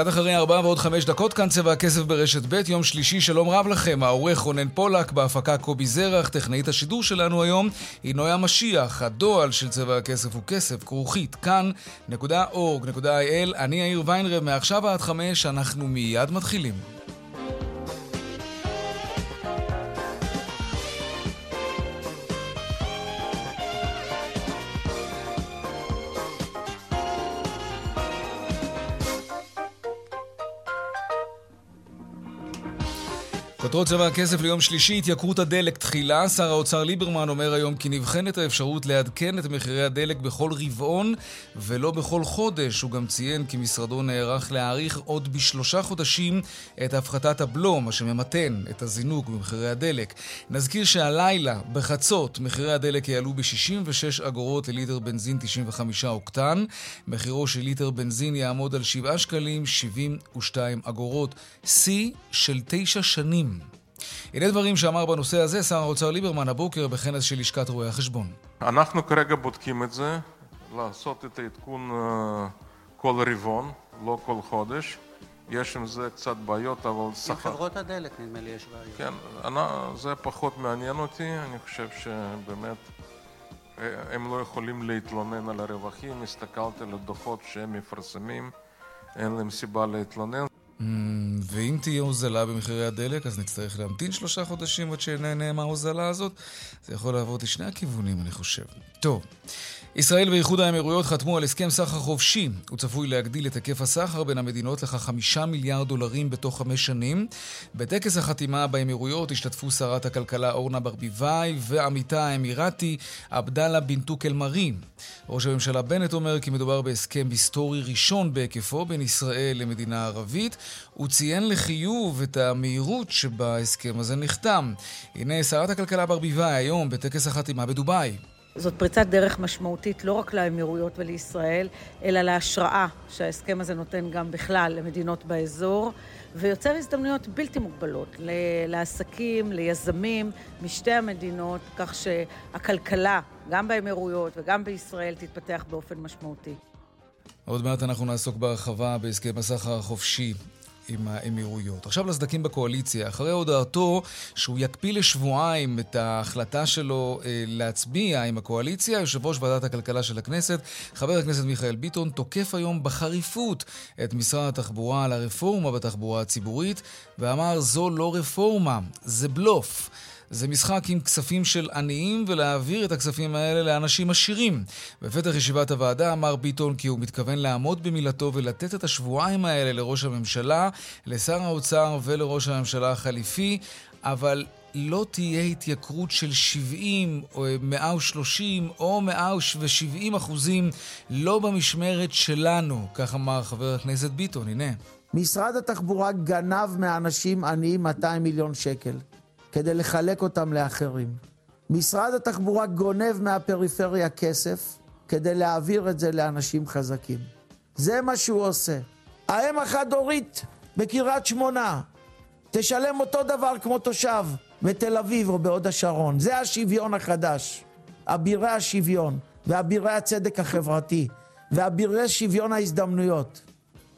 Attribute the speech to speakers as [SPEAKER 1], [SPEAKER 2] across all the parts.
[SPEAKER 1] קצת אחרי ארבעה ועוד חמש דקות, כאן צבע הכסף ברשת ב', יום שלישי, שלום רב לכם, העורך רונן פולק, בהפקה קובי זרח, טכנאית השידור שלנו היום היא נויה משיח, הדועל של צבע הכסף הוא כסף, כרוכית, כאן.org.il, אני יאיר ויינרב, מעכשיו עד חמש, אנחנו מיד מתחילים. כותרות צבע הכסף ליום שלישי, התייקרות הדלק תחילה. שר האוצר ליברמן אומר היום כי נבחנת האפשרות לעדכן את מחירי הדלק בכל רבעון ולא בכל חודש. הוא גם ציין כי משרדו נערך להאריך עוד בשלושה חודשים את הפחתת הבלו, מה שממתן את הזינוק במחירי הדלק. נזכיר שהלילה, בחצות, מחירי הדלק יעלו ב-66 אגורות לליטר בנזין 95 אוקטן. מחירו של ליטר בנזין יעמוד על 7 שקלים 72 אגורות. שיא של תשע שנים. הנה דברים שאמר בנושא הזה שר האוצר ליברמן הבוקר בכנס של לשכת רואי החשבון.
[SPEAKER 2] אנחנו כרגע בודקים את זה, לעשות את העדכון אה, כל רבעון, לא כל חודש. יש עם זה קצת בעיות, אבל
[SPEAKER 3] שכר... עם חברות הדלק נדמה לי יש בעיות.
[SPEAKER 2] כן, אני, זה פחות מעניין אותי, אני חושב שבאמת אה, הם לא יכולים להתלונן על הרווחים, הסתכלתי על הדוחות שהם מפרסמים, אין להם סיבה להתלונן.
[SPEAKER 1] Mm, ואם תהיה הוזלה במחירי הדלק, אז נצטרך להמתין שלושה חודשים עד שנהנה מההוזלה הזאת. זה יכול לעבוד לשני הכיוונים, אני חושב. טוב. ישראל ואיחוד האמירויות חתמו על הסכם סחר חופשי. הוא צפוי להגדיל את היקף הסחר בין המדינות לכ חמישה מיליארד דולרים בתוך חמש שנים. בטקס החתימה באמירויות השתתפו שרת הכלכלה אורנה ברביבאי ועמיתה האמירתי עבדאללה בנטוק אל-מרי. ראש הממשלה בנט אומר כי מדובר בהסכם היסטורי ראשון בהיקפו בין ישראל למדינה ערבית. הוא ציין לחיוב את המהירות שבה ההסכם הזה נחתם. הנה שרת הכלכלה ברביבאי היום בטקס החתימה בדובאי.
[SPEAKER 4] זאת פריצת דרך משמעותית לא רק לאמירויות ולישראל, אלא להשראה שההסכם הזה נותן גם בכלל למדינות באזור, ויוצר הזדמנויות בלתי מוגבלות לעסקים, ליזמים משתי המדינות, כך שהכלכלה, גם באמירויות וגם בישראל, תתפתח באופן משמעותי.
[SPEAKER 1] עוד מעט אנחנו נעסוק בהרחבה בהסכם הסחר החופשי עם האמירויות. עכשיו לסדקים בקואליציה. אחרי הודעתו שהוא יקפיא לשבועיים את ההחלטה שלו אה, להצביע עם הקואליציה, יושב ראש ועדת הכלכלה של הכנסת, חבר הכנסת מיכאל ביטון, תוקף היום בחריפות את משרד התחבורה על הרפורמה בתחבורה הציבורית, ואמר זו לא רפורמה, זה בלוף. זה משחק עם כספים של עניים ולהעביר את הכספים האלה לאנשים עשירים. בפתח ישיבת הוועדה אמר ביטון כי הוא מתכוון לעמוד במילתו ולתת את השבועיים האלה לראש הממשלה, לשר האוצר ולראש הממשלה החליפי, אבל לא תהיה התייקרות של 70 או 130 או 170 אחוזים, לא במשמרת שלנו, כך אמר חבר הכנסת ביטון, הנה.
[SPEAKER 5] משרד התחבורה גנב מאנשים עניים 200 מיליון שקל. כדי לחלק אותם לאחרים. משרד התחבורה גונב מהפריפריה כסף כדי להעביר את זה לאנשים חזקים. זה מה שהוא עושה. האם החד-הורית בקריית שמונה תשלם אותו דבר כמו תושב בתל אביב או בהוד השרון. זה השוויון החדש. אבירי השוויון ואבירי הצדק החברתי ואבירי שוויון ההזדמנויות.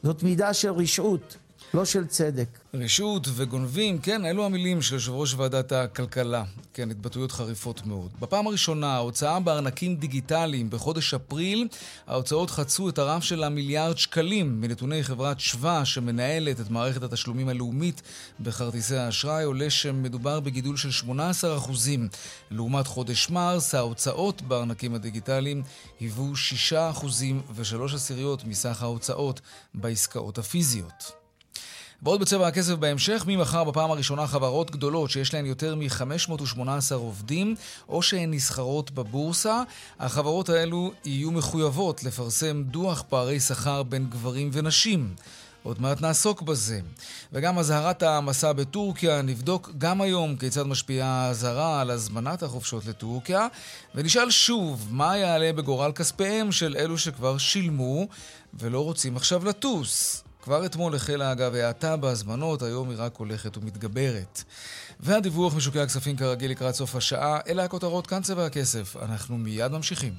[SPEAKER 5] זאת מידה של רשעות, לא של צדק.
[SPEAKER 1] רשות וגונבים, כן, אלו המילים של יושב ראש ועדת הכלכלה. כן, התבטאויות חריפות מאוד. בפעם הראשונה, ההוצאה בארנקים דיגיטליים בחודש אפריל, ההוצאות חצו את הרף של המיליארד שקלים. מנתוני חברת שווה, שמנהלת את מערכת התשלומים הלאומית בכרטיסי האשראי, עולה שמדובר בגידול של 18%. לעומת חודש מרס, ההוצאות בארנקים הדיגיטליים היוו 6% ו-3 עשיריות מסך ההוצאות בעסקאות הפיזיות. ועוד בצבע הכסף בהמשך, ממחר בפעם הראשונה חברות גדולות שיש להן יותר מ-518 עובדים, או שהן נסחרות בבורסה, החברות האלו יהיו מחויבות לפרסם דוח פערי שכר בין גברים ונשים. עוד מעט נעסוק בזה. וגם אזהרת המסע בטורקיה, נבדוק גם היום כיצד משפיעה האזהרה על הזמנת החופשות לטורקיה, ונשאל שוב מה יעלה בגורל כספיהם של אלו שכבר שילמו ולא רוצים עכשיו לטוס. כבר אתמול החלה אגב האטה בהזמנות, היום היא רק הולכת ומתגברת. והדיווח משוקי הכספים כרגיל לקראת סוף השעה, אלה הכותרות כאן צבע הכסף. אנחנו מיד ממשיכים.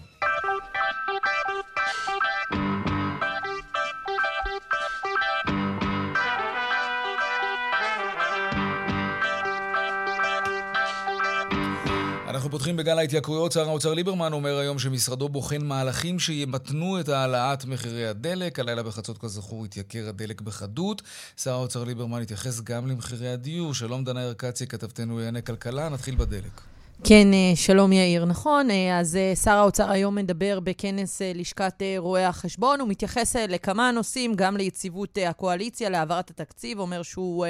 [SPEAKER 1] פותחים בגל ההתייקרויות. שר האוצר ליברמן אומר היום שמשרדו בוחן מהלכים שימתנו את העלאת מחירי הדלק. הלילה בחצות כזכור התייקר הדלק בחדות. שר האוצר ליברמן התייחס גם למחירי הדיור. שלום דנה ירקצי, כתבתנו לענייני כלכלה. נתחיל בדלק.
[SPEAKER 6] כן, אה, שלום יאיר. נכון, אה, אז אה, שר האוצר היום מדבר בכנס לשכת רואי החשבון. הוא מתייחס לכמה נושאים, גם ליציבות הקואליציה, להעברת התקציב. אומר שהוא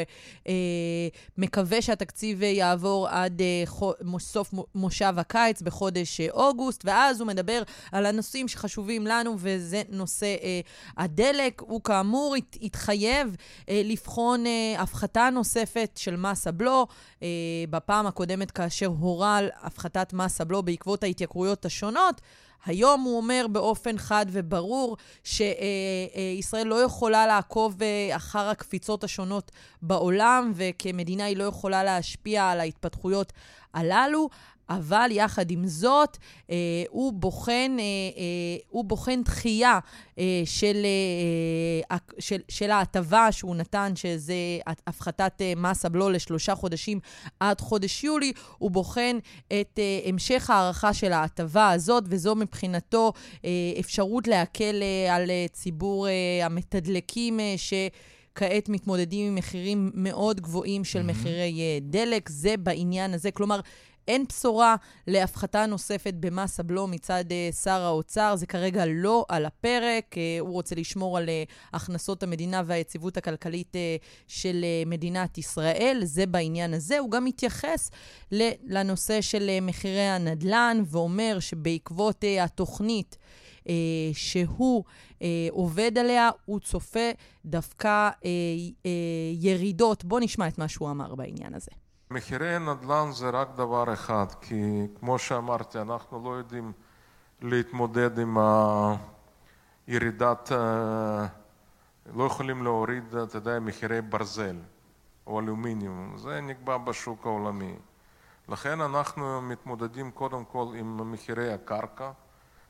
[SPEAKER 6] מקווה שהתקציב יעבור עד סוף מושב הקיץ בחודש אוגוסט, ואז הוא מדבר על הנושאים שחשובים לנו, וזה נושא הדלק. הוא כאמור התחייב לבחון הפחתה נוספת של מס הבלו. בפעם הקודמת, כאשר הורה על הפחתת מס הבלו בעקבות ההתייקרויות השונות. היום הוא אומר באופן חד וברור שישראל לא יכולה לעקוב אה, אחר הקפיצות השונות בעולם, וכמדינה היא לא יכולה להשפיע על ההתפתחויות הללו. אבל יחד עם זאת, אה, הוא, בוחן, אה, אה, הוא בוחן דחייה אה, של, אה, של, של ההטבה שהוא נתן, שזה הפחתת אה, מס הבלו לשלושה חודשים עד חודש יולי. הוא בוחן את אה, המשך ההארכה של ההטבה הזאת, וזו מבחינתו אה, אפשרות להקל אה, על אה, ציבור אה, המתדלקים אה, ש... כעת מתמודדים עם מחירים מאוד גבוהים של mm-hmm. מחירי אה, דלק. זה בעניין הזה. כלומר, אין בשורה להפחתה נוספת במס הבלו מצד uh, שר האוצר, זה כרגע לא על הפרק. Uh, הוא רוצה לשמור על uh, הכנסות המדינה והיציבות הכלכלית של מדינת ישראל, זה בעניין הזה. הוא גם מתייחס לנושא של מחירי הנדל"ן ואומר שבעקבות התוכנית Uh, שהוא uh, עובד עליה, הוא צופה דווקא uh, uh, ירידות. בואו נשמע את מה שהוא אמר בעניין הזה.
[SPEAKER 2] מחירי נדל"ן זה רק דבר אחד, כי כמו שאמרתי, אנחנו לא יודעים להתמודד עם הירידת, אה, לא יכולים להוריד, אתה יודע, מחירי ברזל או אלומיניום, זה נקבע בשוק העולמי. לכן אנחנו מתמודדים קודם כל עם מחירי הקרקע.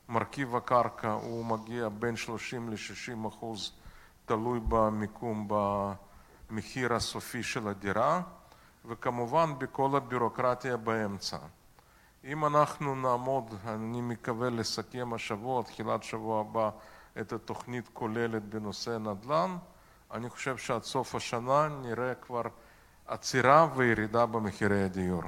[SPEAKER 2] מרכיב הקרקע הוא מגיע בין 30 ל-60 אחוז, תלוי במיקום, במחיר הסופי של הדירה. וכמובן בכל הבירוקרטיה באמצע. אם אנחנו נעמוד, אני מקווה לסכם השבוע, תחילת שבוע הבא, את התוכנית כוללת בנושא נדל"ן, אני חושב שעד סוף השנה נראה כבר עצירה וירידה במחירי הדיור.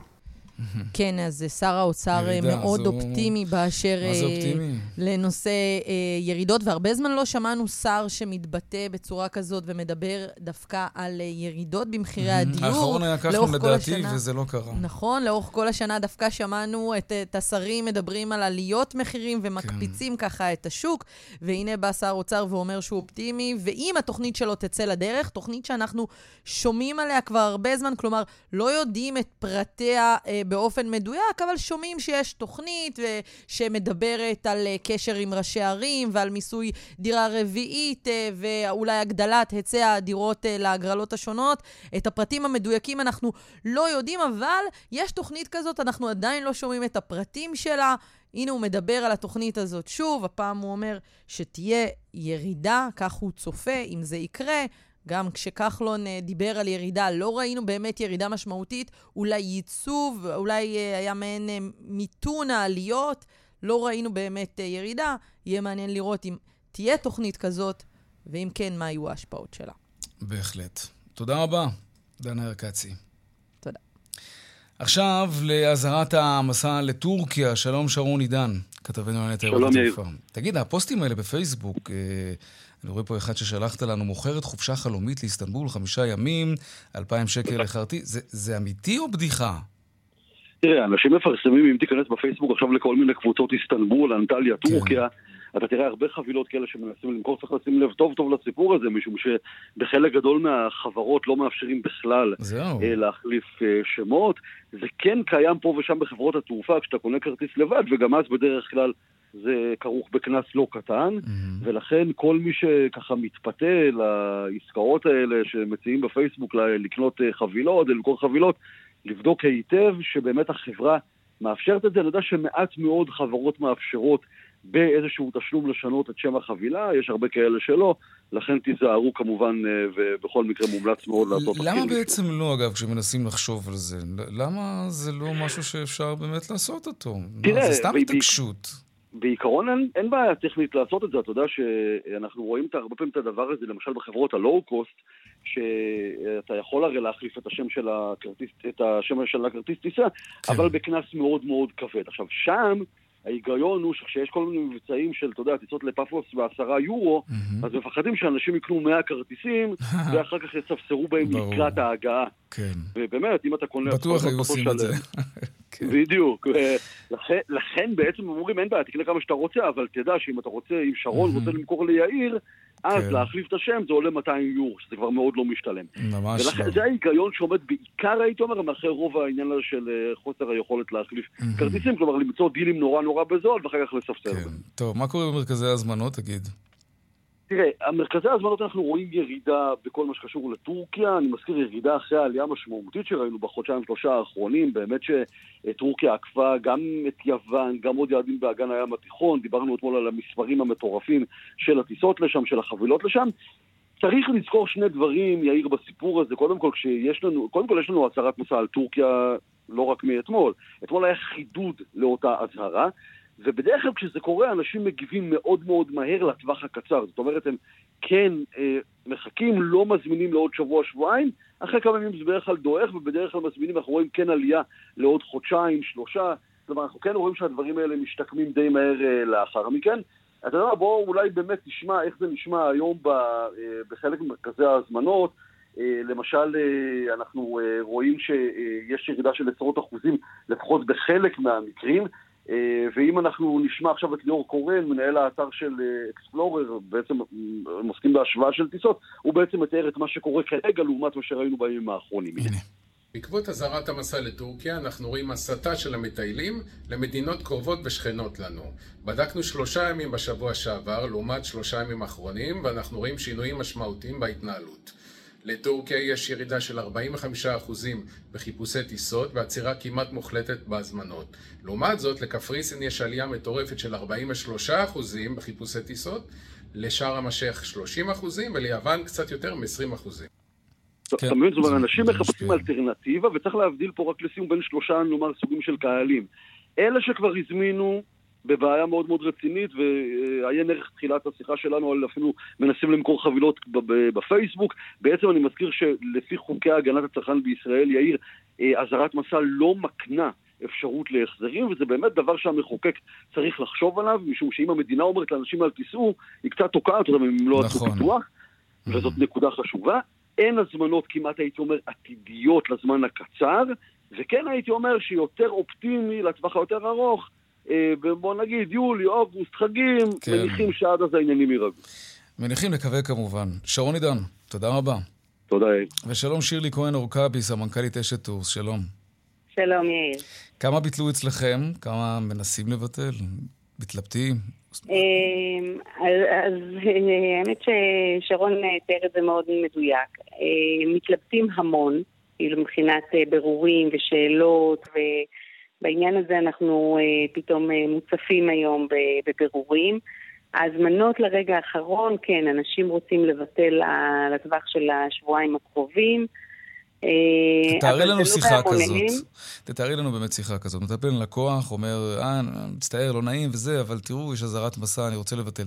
[SPEAKER 6] כן, אז שר האוצר ירידה, מאוד זו... אופטימי באשר
[SPEAKER 1] מה זה אה, אופטימי?
[SPEAKER 6] לנושא אה, ירידות, והרבה זמן לא שמענו שר שמתבטא בצורה כזאת ומדבר דווקא על אה, ירידות במחירי הדיור.
[SPEAKER 1] האחרון היה כחלון לדעתי, וזה לא קרה.
[SPEAKER 6] נכון, לאורך כל השנה דווקא שמענו את, את השרים מדברים על עליות מחירים ומקפיצים כן. ככה את השוק, והנה בא שר האוצר ואומר שהוא אופטימי, ואם התוכנית שלו תצא לדרך, תוכנית שאנחנו שומעים עליה כבר הרבה זמן, כלומר, לא יודעים את פרטיה באופן מדויק, אבל שומעים שיש תוכנית שמדברת על אה, קשר עם ראשי ערים ועל מיסוי דירה רביעית אה, ואולי הגדלת היצע הדירות אה, להגרלות השונות. את הפרטים המדויקים אנחנו לא יודעים, אבל יש תוכנית כזאת, אנחנו עדיין לא שומעים את הפרטים שלה. הנה הוא מדבר על התוכנית הזאת שוב, הפעם הוא אומר שתהיה ירידה, כך הוא צופה, אם זה יקרה. גם כשכחלון אה, דיבר על ירידה, לא ראינו באמת ירידה משמעותית, אולי ייצוב, אולי אה, היה מעין אה, מיתון העליות, לא ראינו באמת ירידה. יהיה מעניין לראות אם תהיה תוכנית כזאת, ואם כן, מה יהיו ההשפעות שלה.
[SPEAKER 1] בהחלט. תודה רבה, דנה ארקצי.
[SPEAKER 6] תודה.
[SPEAKER 1] עכשיו לאזהרת המסע לטורקיה. שלום שרון עידן, כתבנו על נטר
[SPEAKER 7] שלום יאיר.
[SPEAKER 1] תגיד, הפוסטים האלה בפייסבוק, אה, אני רואה פה אחד ששלחת לנו, מוכרת חופשה חלומית לאיסטנבול, חמישה ימים, אלפיים שקל לחרטי. זה, זה אמיתי או בדיחה?
[SPEAKER 7] תראה, אנשים מפרסמים, אם תיכנס בפייסבוק עכשיו לכל מיני קבוצות איסטנבול, אנטליה, טורקיה, אתה תראה הרבה חבילות כאלה שמנסים למכור, צריך לשים לב טוב טוב לסיפור הזה, משום שבחלק גדול מהחברות לא מאפשרים בכלל
[SPEAKER 1] זהו.
[SPEAKER 7] אה, להחליף אה, שמות. זה כן קיים פה ושם בחברות התעופה, כשאתה קונה כרטיס לבד, וגם אז בדרך כלל זה כרוך בקנס לא קטן, ולכן כל מי שככה מתפתה לעסקאות האלה שמציעים בפייסבוק לקנות אה, חבילות, למכור חבילות, לבדוק היטב שבאמת החברה מאפשרת את זה. אני יודע שמעט מאוד חברות מאפשרות באיזשהו תשלום לשנות את שם החבילה, יש הרבה כאלה שלא, לכן תיזהרו כמובן, אה, ובכל מקרה מומלץ מאוד לעשות...
[SPEAKER 1] למה
[SPEAKER 7] תחקיר
[SPEAKER 1] בעצם לא, אגב, כשמנסים לחשוב על זה? למה זה לא משהו שאפשר באמת לעשות אותו?
[SPEAKER 7] תראה,
[SPEAKER 1] זה סתם התעקשות.
[SPEAKER 7] בעיקרון אין, אין בעיה טכנית לעשות את זה, אתה יודע שאנחנו רואים הרבה פעמים את הדבר הזה, למשל בחברות הלואו-קוסט, שאתה יכול הרי להחליף את השם של הכרטיס, את השם של הכרטיס טיסה,
[SPEAKER 1] כן.
[SPEAKER 7] אבל בקנס מאוד מאוד כבד. עכשיו, שם ההיגיון הוא שכשיש כל מיני מבצעים של, אתה יודע, טיסות לפאפוס בעשרה יורו, אז מפחדים שאנשים יקנו 100 כרטיסים, ואחר כך יספסרו בהם
[SPEAKER 1] ברור.
[SPEAKER 7] לקראת ההגעה.
[SPEAKER 1] כן.
[SPEAKER 7] ובאמת, אם אתה קונה...
[SPEAKER 1] בטוח היו עושים את זה. כן.
[SPEAKER 7] בדיוק. לכן, לכן בעצם אומרים, אין בעיה, תקנה כמה שאתה רוצה, אבל תדע שאם אתה רוצה, אם שרון רוצה למכור ליאיר, אז
[SPEAKER 1] כן.
[SPEAKER 7] להחליף את השם זה עולה 200 יורו, שזה כבר מאוד לא משתלם.
[SPEAKER 1] ממש
[SPEAKER 7] ולכן
[SPEAKER 1] לא.
[SPEAKER 7] זה ההיגיון שעומד בעיקר, הייתי אומר, מאחורי רוב העניין הזה של אה, חוסר היכולת להחליף כרטיסים, כלומר למצוא דילים נורא נורא בזול ואחר כך לספסר
[SPEAKER 1] כן. טוב, מה קורה במרכזי ההזמנות, תגיד?
[SPEAKER 7] תראה, המרכזי ההזמנות אנחנו רואים ירידה בכל מה שקשור לטורקיה, אני מזכיר ירידה אחרי העלייה המשמעותית שראינו בחודשיים שלושה האחרונים, באמת שטורקיה עקפה גם את יוון, גם עוד יעדים באגן הים התיכון, דיברנו אתמול על המספרים המטורפים של הטיסות לשם, של החבילות לשם. צריך לזכור שני דברים, יאיר, בסיפור הזה. קודם כל, כשיש לנו, קודם כל יש לנו הצהרת מסע על טורקיה לא רק מאתמול. אתמול היה חידוד לאותה אזהרה, ובדרך כלל כשזה קורה, אנשים מגיבים מאוד מאוד מהר לטווח הקצר. זאת אומרת, הם כן אה, מחכים, לא מזמינים לעוד שבוע-שבועיים, אחרי כמה ימים זה בדרך כלל דועך, ובדרך כלל מזמינים, אנחנו רואים כן עלייה לעוד חודשיים, שלושה. כלומר, אנחנו כן רואים שהדברים האלה משתקמים די מהר אה, לאחר מכן. אתה יודע מה, בואו אולי באמת נשמע איך זה נשמע היום ב, אה, בחלק ממרכזי ההזמנות. אה, למשל, אה, אנחנו אה, רואים שיש ירידה של עשרות אחוזים, לפחות בחלק מהמקרים. ואם אנחנו נשמע עכשיו את ליאור קורן, מנהל האתר של אקספלורר, בעצם הם עוסקים בהשוואה של טיסות, הוא בעצם מתאר את מה שקורה כרגע לעומת מה שראינו בימים האחרונים.
[SPEAKER 1] הנה.
[SPEAKER 8] בעקבות אזהרת המסע לטורקיה אנחנו רואים הסטה של המטיילים למדינות קרובות ושכנות לנו. בדקנו שלושה ימים בשבוע שעבר לעומת שלושה ימים אחרונים ואנחנו רואים שינויים משמעותיים בהתנהלות. לטורקיה יש ירידה של 45% בחיפושי טיסות ועצירה כמעט מוחלטת בהזמנות. לעומת זאת, לקפריסין יש עלייה מטורפת של 43% בחיפושי טיסות, לשאר המשך 30% וליוון קצת יותר מ-20%.
[SPEAKER 1] כן,
[SPEAKER 7] אתה מבין? זאת אומרת, אנשים מחפשים. אלטרנטיבה, וצריך להבדיל פה רק לסיום בין שלושה, נאמר, סוגים של קהלים. אלה שכבר הזמינו בבעיה מאוד מאוד רצינית, ועיין ערך תחילת השיחה שלנו על אפילו מנסים למכור חבילות בפייסבוק. בעצם אני מזכיר שלפי חוקי הגנת הצרכן בישראל, יאיר, אה, אזהרת מסע לא מקנה אפשרות להחזרים, וזה באמת דבר שהמחוקק צריך לחשוב עליו, משום שאם המדינה אומרת לאנשים אל תיסעו, היא קצת תוקעת אותם אם לא עשו
[SPEAKER 1] נכון.
[SPEAKER 7] פיתוח, וזאת נקודה חשובה. אין הזמנות כמעט, הייתי אומר, עתידיות לזמן הקצר, וכן הייתי אומר שיותר אופטימי לטווח היותר ארוך, אה, בוא נגיד יולי, אוגוסט, חגים,
[SPEAKER 1] כן.
[SPEAKER 7] מניחים שעד אז העניינים יירגעו.
[SPEAKER 1] מניחים נקווה כמובן. שרון עידן, תודה רבה.
[SPEAKER 7] תודה, יאיר.
[SPEAKER 1] ושלום שירלי כהן אורקבי, סמנכ"לית אשת טורס, שלום.
[SPEAKER 9] שלום יאיר.
[SPEAKER 1] כמה ביטלו אצלכם? כמה מנסים לבטל? מתלבטים?
[SPEAKER 9] אמ, אז האמת ששרון תיאר את זה מאוד מדויק. אה, מתלבטים המון, כאילו מבחינת אה, בירורים ושאלות, ובעניין הזה אנחנו אה, פתאום אה, מוצפים היום בבירורים. ההזמנות לרגע האחרון, כן, אנשים רוצים לבטל לטווח של השבועיים הקרובים. אה,
[SPEAKER 1] תתארי לנו
[SPEAKER 9] לא
[SPEAKER 1] שיחה. כזאת. תתארי לנו באמת שיחה כזאת. מטפל לקוח, אומר, אה, מצטער, לא נעים וזה, אבל תראו, יש אזהרת מסע, אני רוצה לבטל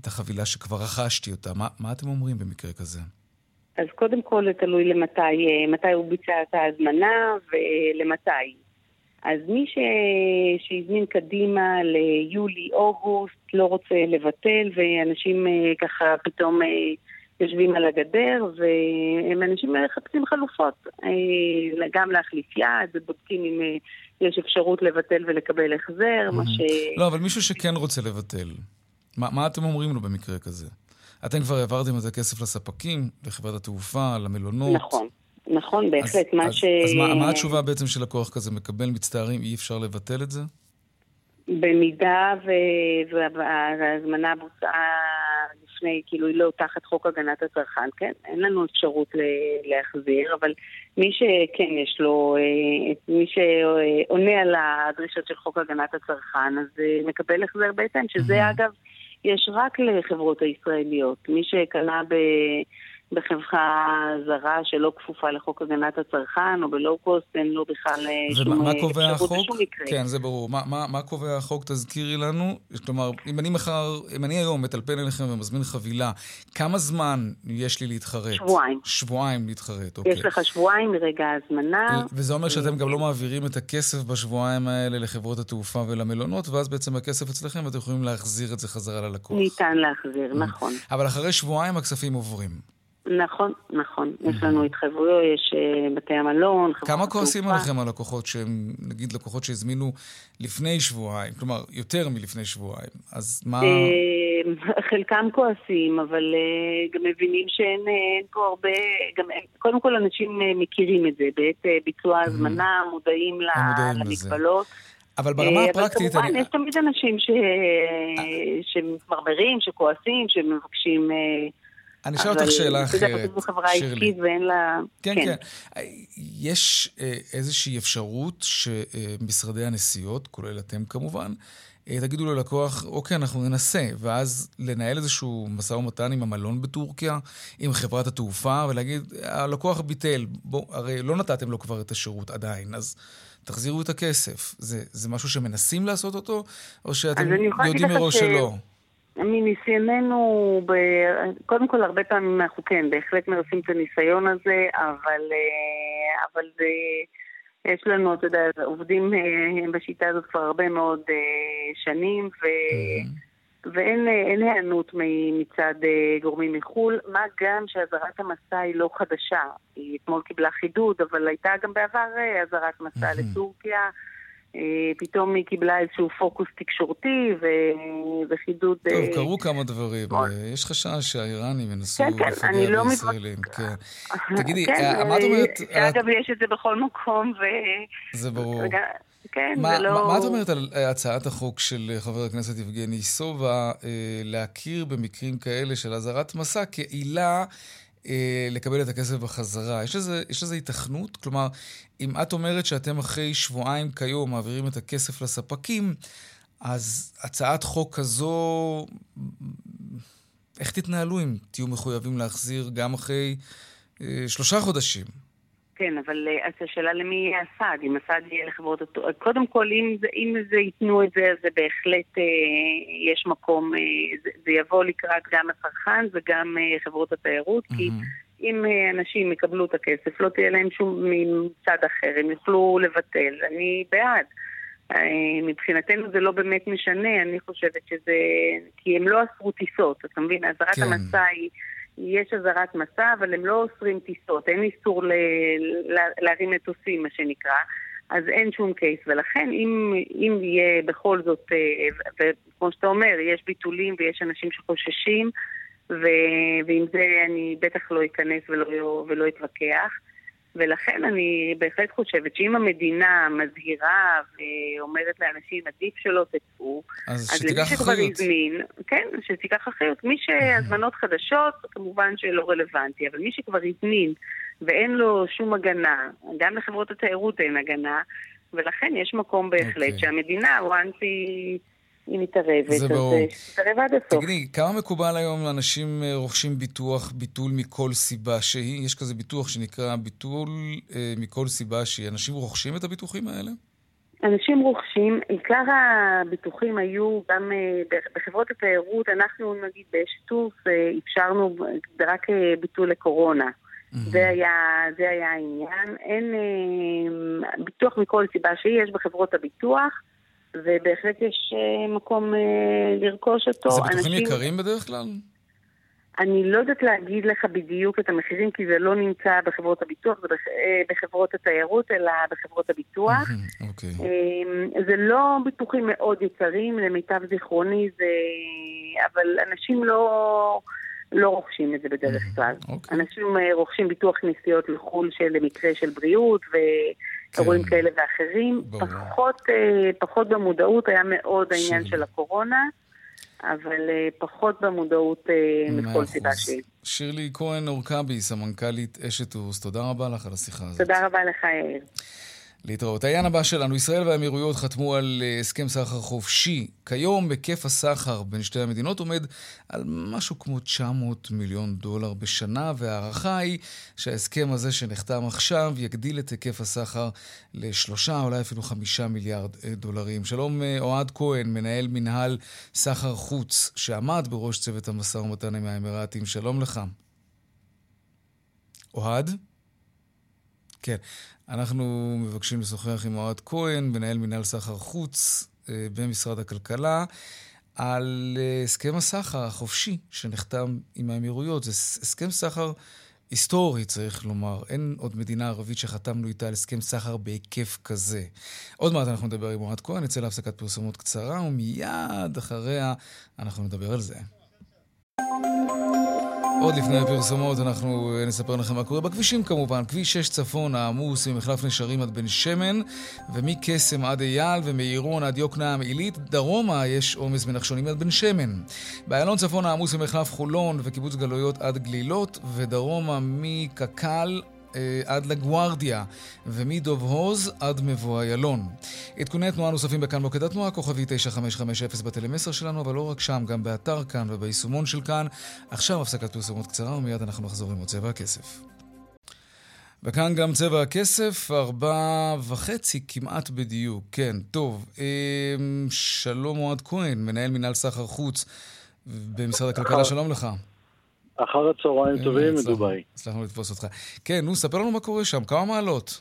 [SPEAKER 1] את החבילה שכבר רכשתי אותה. מה- מה אתם אומרים במקרה כזה?
[SPEAKER 10] אז קודם כל זה תלוי למתי, מתי הוא ביצע את ההזמנה ולמתי. אז מי ש... שהזמין קדימה ליולי-אוגוסט לא רוצה לבטל, ואנשים אה, ככה פתאום אה, יושבים על הגדר, והם אנשים מחפשים חלופות, גם להחליף יד, ובודקים אם יש אפשרות לבטל ולקבל החזר, מה ש...
[SPEAKER 1] לא, אבל מישהו שכן רוצה לבטל, מה, מה אתם אומרים לו במקרה כזה? אתם כבר העברתם את הכסף לספקים, לחברת התעופה, למלונות.
[SPEAKER 10] נכון, נכון, בהחלט.
[SPEAKER 1] אז,
[SPEAKER 10] מה
[SPEAKER 1] אז,
[SPEAKER 10] ש...
[SPEAKER 1] אז מה, מה התשובה בעצם של לקוח כזה? מקבל מצטערים, אי אפשר לבטל את זה?
[SPEAKER 10] במידה וההזמנה בוצעה לפני, כאילו היא לא תחת חוק הגנת הצרכן, כן, אין לנו אפשרות להחזיר, אבל מי שכן יש לו, אה, מי שעונה על הדרישות של חוק הגנת הצרכן, אז אה, מקבל החזר בהתאם, שזה. אגב, יש רק לחברות הישראליות. מי שקנה ב... בחברה זרה שלא כפופה לחוק הגנת הצרכן, או בלואו-קוסט, אין לו בכלל אה, שום
[SPEAKER 1] ומה
[SPEAKER 10] אה,
[SPEAKER 1] קובע
[SPEAKER 10] אפשרות
[SPEAKER 1] החוק?
[SPEAKER 10] בשום מקרה.
[SPEAKER 1] כן, זה ברור. מה, מה, מה קובע החוק? תזכירי לנו. כלומר, אם אני מחר, אם אני היום מטלפן אליכם ומזמין חבילה, כמה זמן יש לי להתחרט?
[SPEAKER 10] שבועיים.
[SPEAKER 1] שבועיים להתחרט, אוקיי.
[SPEAKER 10] יש לך שבועיים מרגע ההזמנה.
[SPEAKER 1] וזה אומר שאתם גם לא מעבירים את הכסף בשבועיים האלה לחברות התעופה ולמלונות, ואז בעצם הכסף אצלכם ואתם יכולים להחזיר את זה חזרה ללקוח.
[SPEAKER 10] ניתן להחזיר, נכון.
[SPEAKER 1] אבל אחרי שבועיים הכספים עוברים.
[SPEAKER 10] נכון, נכון. יש לנו התחייבויות, יש אה, בתי המלון, חברות
[SPEAKER 1] כמה כועסים. עליכם הלקוחות שהם, נגיד לקוחות שהזמינו לפני שבועיים, כלומר, יותר מלפני שבועיים, אז מה...
[SPEAKER 10] אה, חלקם כועסים, אבל אה, גם מבינים שאין אין פה הרבה... גם, קודם כל, אנשים מכירים את זה. בעת ביצוע ההזמנה, מודעים. למגבלות.
[SPEAKER 1] אבל ברמה הפרקטית,
[SPEAKER 10] אבל כמובן,
[SPEAKER 1] אני-
[SPEAKER 10] יש תמיד אנשים ש... שמתמרמרים, שכועסים, שמבקשים...
[SPEAKER 1] אני אשאל אותך שאלה אחרת, שירלי.
[SPEAKER 10] לה...
[SPEAKER 1] כן, כן. יש אה, איזושהי אפשרות שמשרדי הנסיעות, כולל אתם כמובן, אה, תגידו ללקוח, אוקיי, אנחנו ננסה, ואז לנהל איזשהו משא ומתן עם המלון בטורקיה, עם חברת התעופה, ולהגיד, הלקוח ביטל, בוא, הרי לא נתתם לו כבר את השירות עדיין, אז תחזירו את הכסף. זה, זה משהו שמנסים לעשות אותו, או שאתם יודעים מראש
[SPEAKER 10] ש-
[SPEAKER 1] שלא?
[SPEAKER 10] מניסיוננו, ב... קודם כל הרבה פעמים אנחנו כן, בהחלט מנסים את הניסיון הזה, אבל, אה, אבל זה... יש לנו, אתה יודע, עובדים אה, בשיטה הזאת כבר הרבה מאוד אה, שנים, ו... ואין אה, אין היענות מצד גורמים מחו"ל, מה גם שאזהרת המסע היא לא חדשה. היא אתמול קיבלה חידוד, אבל הייתה גם בעבר אזהרת מסע לטורקיה. אה, פתאום היא קיבלה איזשהו פוקוס תקשורתי ו- וחידוד...
[SPEAKER 1] טוב,
[SPEAKER 10] אה,
[SPEAKER 1] קרו כמה דברים. אה, יש חשש שהאיראנים ינסו
[SPEAKER 10] כן, כן,
[SPEAKER 1] לפגע
[SPEAKER 10] לא
[SPEAKER 1] בישראלים. כן. תגידי,
[SPEAKER 10] כן,
[SPEAKER 1] מה את אומרת?
[SPEAKER 10] שאגב, יש את זה בכל מקום, ו...
[SPEAKER 1] זה ברור.
[SPEAKER 10] כן,
[SPEAKER 1] מה,
[SPEAKER 10] זה לא...
[SPEAKER 1] מה, את אומרת על הצעת החוק של חבר הכנסת יבגני סובה להכיר במקרים כאלה של אזהרת מסע כעילה אה, לקבל את הכסף בחזרה? יש לזה, יש לזה היתכנות? כלומר, אם את אומרת שאתם אחרי שבועיים כיום מעבירים את הכסף לספקים, אז הצעת חוק כזו, איך תתנהלו אם תהיו מחויבים להחזיר גם אחרי אה, שלושה חודשים?
[SPEAKER 10] כן, אבל אה, אז השאלה למי יהיה הסעד, אם הסעד יהיה לחברות התעופה. קודם כל, אם זה, אם זה ייתנו את זה, אז זה בהחלט אה, יש מקום, אה, זה, זה יבוא לקראת גם הצרכן וגם אה, חברות התיירות, כי אם אה, אנשים יקבלו את הכסף, לא תהיה להם שום מצד אחר, הם יוכלו לבטל. אני בעד. אה, מבחינתנו זה לא באמת משנה, אני חושבת שזה... כי הם לא אסרו טיסות, אתה מבין? אזהרת
[SPEAKER 1] כן.
[SPEAKER 10] המסע היא... יש אזהרת מסע, אבל הם לא אוסרים טיסות, אין איסור ל... להרים מטוסים, מה שנקרא, אז אין שום קייס. ולכן, אם, אם יהיה בכל זאת, אה, וכמו שאתה אומר, יש ביטולים ויש אנשים שחוששים, ו... ועם זה אני בטח לא אכנס ולא, ולא אתווכח. ולכן אני בהחלט חושבת שאם המדינה מזהירה ואומרת לאנשים עדיף שלא תצאו,
[SPEAKER 1] אז
[SPEAKER 10] אז למי שכבר. הזמין, כן, שתיקח אחריות. מי שהזמנות חדשות, כמובן שלא רלוונטי, אבל מי שכבר הזמין ואין לו שום הגנה, גם לחברות התיירות אין הגנה, ולכן יש מקום בהחלט
[SPEAKER 1] אוקיי.
[SPEAKER 10] שהמדינה, once היא, היא מתערבת,
[SPEAKER 1] זה
[SPEAKER 10] אז
[SPEAKER 1] ברור.
[SPEAKER 10] אה, תתערב עד הסוף.
[SPEAKER 1] תגידי, כמה מקובל היום לאנשים אה, רוכשים ביטוח, ביטול מכל סיבה שהיא? יש כזה ביטוח שנקרא ביטול אה, מכל סיבה שהיא. אנשים רוכשים את הביטוחים האלה?
[SPEAKER 10] אנשים רוכשים, עיקר הביטוחים היו גם אה, בחברות התיירות, אנחנו נגיד בשיתוף אה, אפשרנו רק אה, ביטול לקורונה. זה היה, זה היה העניין. אין ביטוח מכל סיבה שהיא, יש בחברות הביטוח, ובהחלט יש מקום לרכוש אותו.
[SPEAKER 1] זה ביטוחים אנשים... יקרים בדרך כלל?
[SPEAKER 10] אני לא יודעת להגיד לך בדיוק את המחירים, כי זה לא נמצא בחברות הביטוח, זה אה, בחברות התיירות, אלא בחברות הביטוח.
[SPEAKER 1] Okay. אוקיי.
[SPEAKER 10] אמ, זה לא ביטוחים מאוד יקרים, למיטב זיכרוני, זה... אבל אנשים לא... לא רוכשים את זה בדרך כלל. Okay. אוקיי. אנשים אה, רוכשים ביטוח נסיעות לחו"ל של מקרה של בריאות ואירועים כן. כאלה ואחרים. פחות, אה, פחות במודעות היה מאוד העניין של הקורונה. אבל uh, פחות במודעות uh, מכל סיבה שהיא.
[SPEAKER 1] שירלי כהן אורקבי, סמנכ"לית אשת אורס, תודה רבה לך על השיחה הזאת.
[SPEAKER 10] תודה רבה לך, יאיר.
[SPEAKER 1] להתראות. העניין הבא שלנו, ישראל והאמירויות חתמו על אה, הסכם סחר חופשי. כיום היקף הסחר בין שתי המדינות עומד על משהו כמו 900 מיליון דולר בשנה, וההערכה היא שההסכם הזה שנחתם עכשיו יגדיל את היקף הסחר לשלושה, אולי אפילו חמישה מיליארד אה, דולרים. שלום אה, אוהד כהן, מנהל מנהל סחר חוץ, שעמד בראש צוות המשא ומתן עם האמירתים. שלום לך. אוהד? כן. אנחנו מבקשים לשוחח עם אוהד כהן, מנהל מנהל סחר חוץ אה, במשרד הכלכלה, על אה, הסכם הסחר החופשי שנחתם עם האמירויות. זה הסכם סחר היסטורי, צריך לומר. אין עוד מדינה ערבית שחתמנו איתה על הסכם סחר בהיקף כזה. עוד מעט אנחנו נדבר עם אוהד כהן, נצא להפסקת פרסומות קצרה, ומיד אחריה אנחנו נדבר על זה. עוד לפני הפרסומות אנחנו אה, נספר לכם מה קורה בכבישים כמובן. כביש 6 צפון העמוס ממחלף נשרים עד בן שמן, ומקסם עד אייל ומעירון עד יוקנעם עילית. דרומה יש עומס מנחשונים עד בן שמן. באיילון צפון העמוס ממחלף חולון וקיבוץ גלויות עד גלילות, ודרומה מקק"ל עד לגוארדיה, ומדוב הוז עד מבוא איילון. עדכוני תנועה נוספים בכאן מוקד התנועה, כוכבי 9550 בטלמסר שלנו, אבל לא רק שם, גם באתר כאן וביישומון של כאן. עכשיו הפסקת פרסומות קצרה, ומיד אנחנו נחזור עם צבע הכסף. וכאן גם צבע הכסף, ארבע וחצי כמעט בדיוק. כן, טוב. אה, שלום אוהד כהן, מנהל מנהל סחר חוץ במשרד הכלכלה, שלום לך.
[SPEAKER 11] אחר הצהריים טובים מדובאי.
[SPEAKER 1] הצלחנו לתפוס אותך. כן, נו, ספר לנו מה קורה שם, כמה מעלות?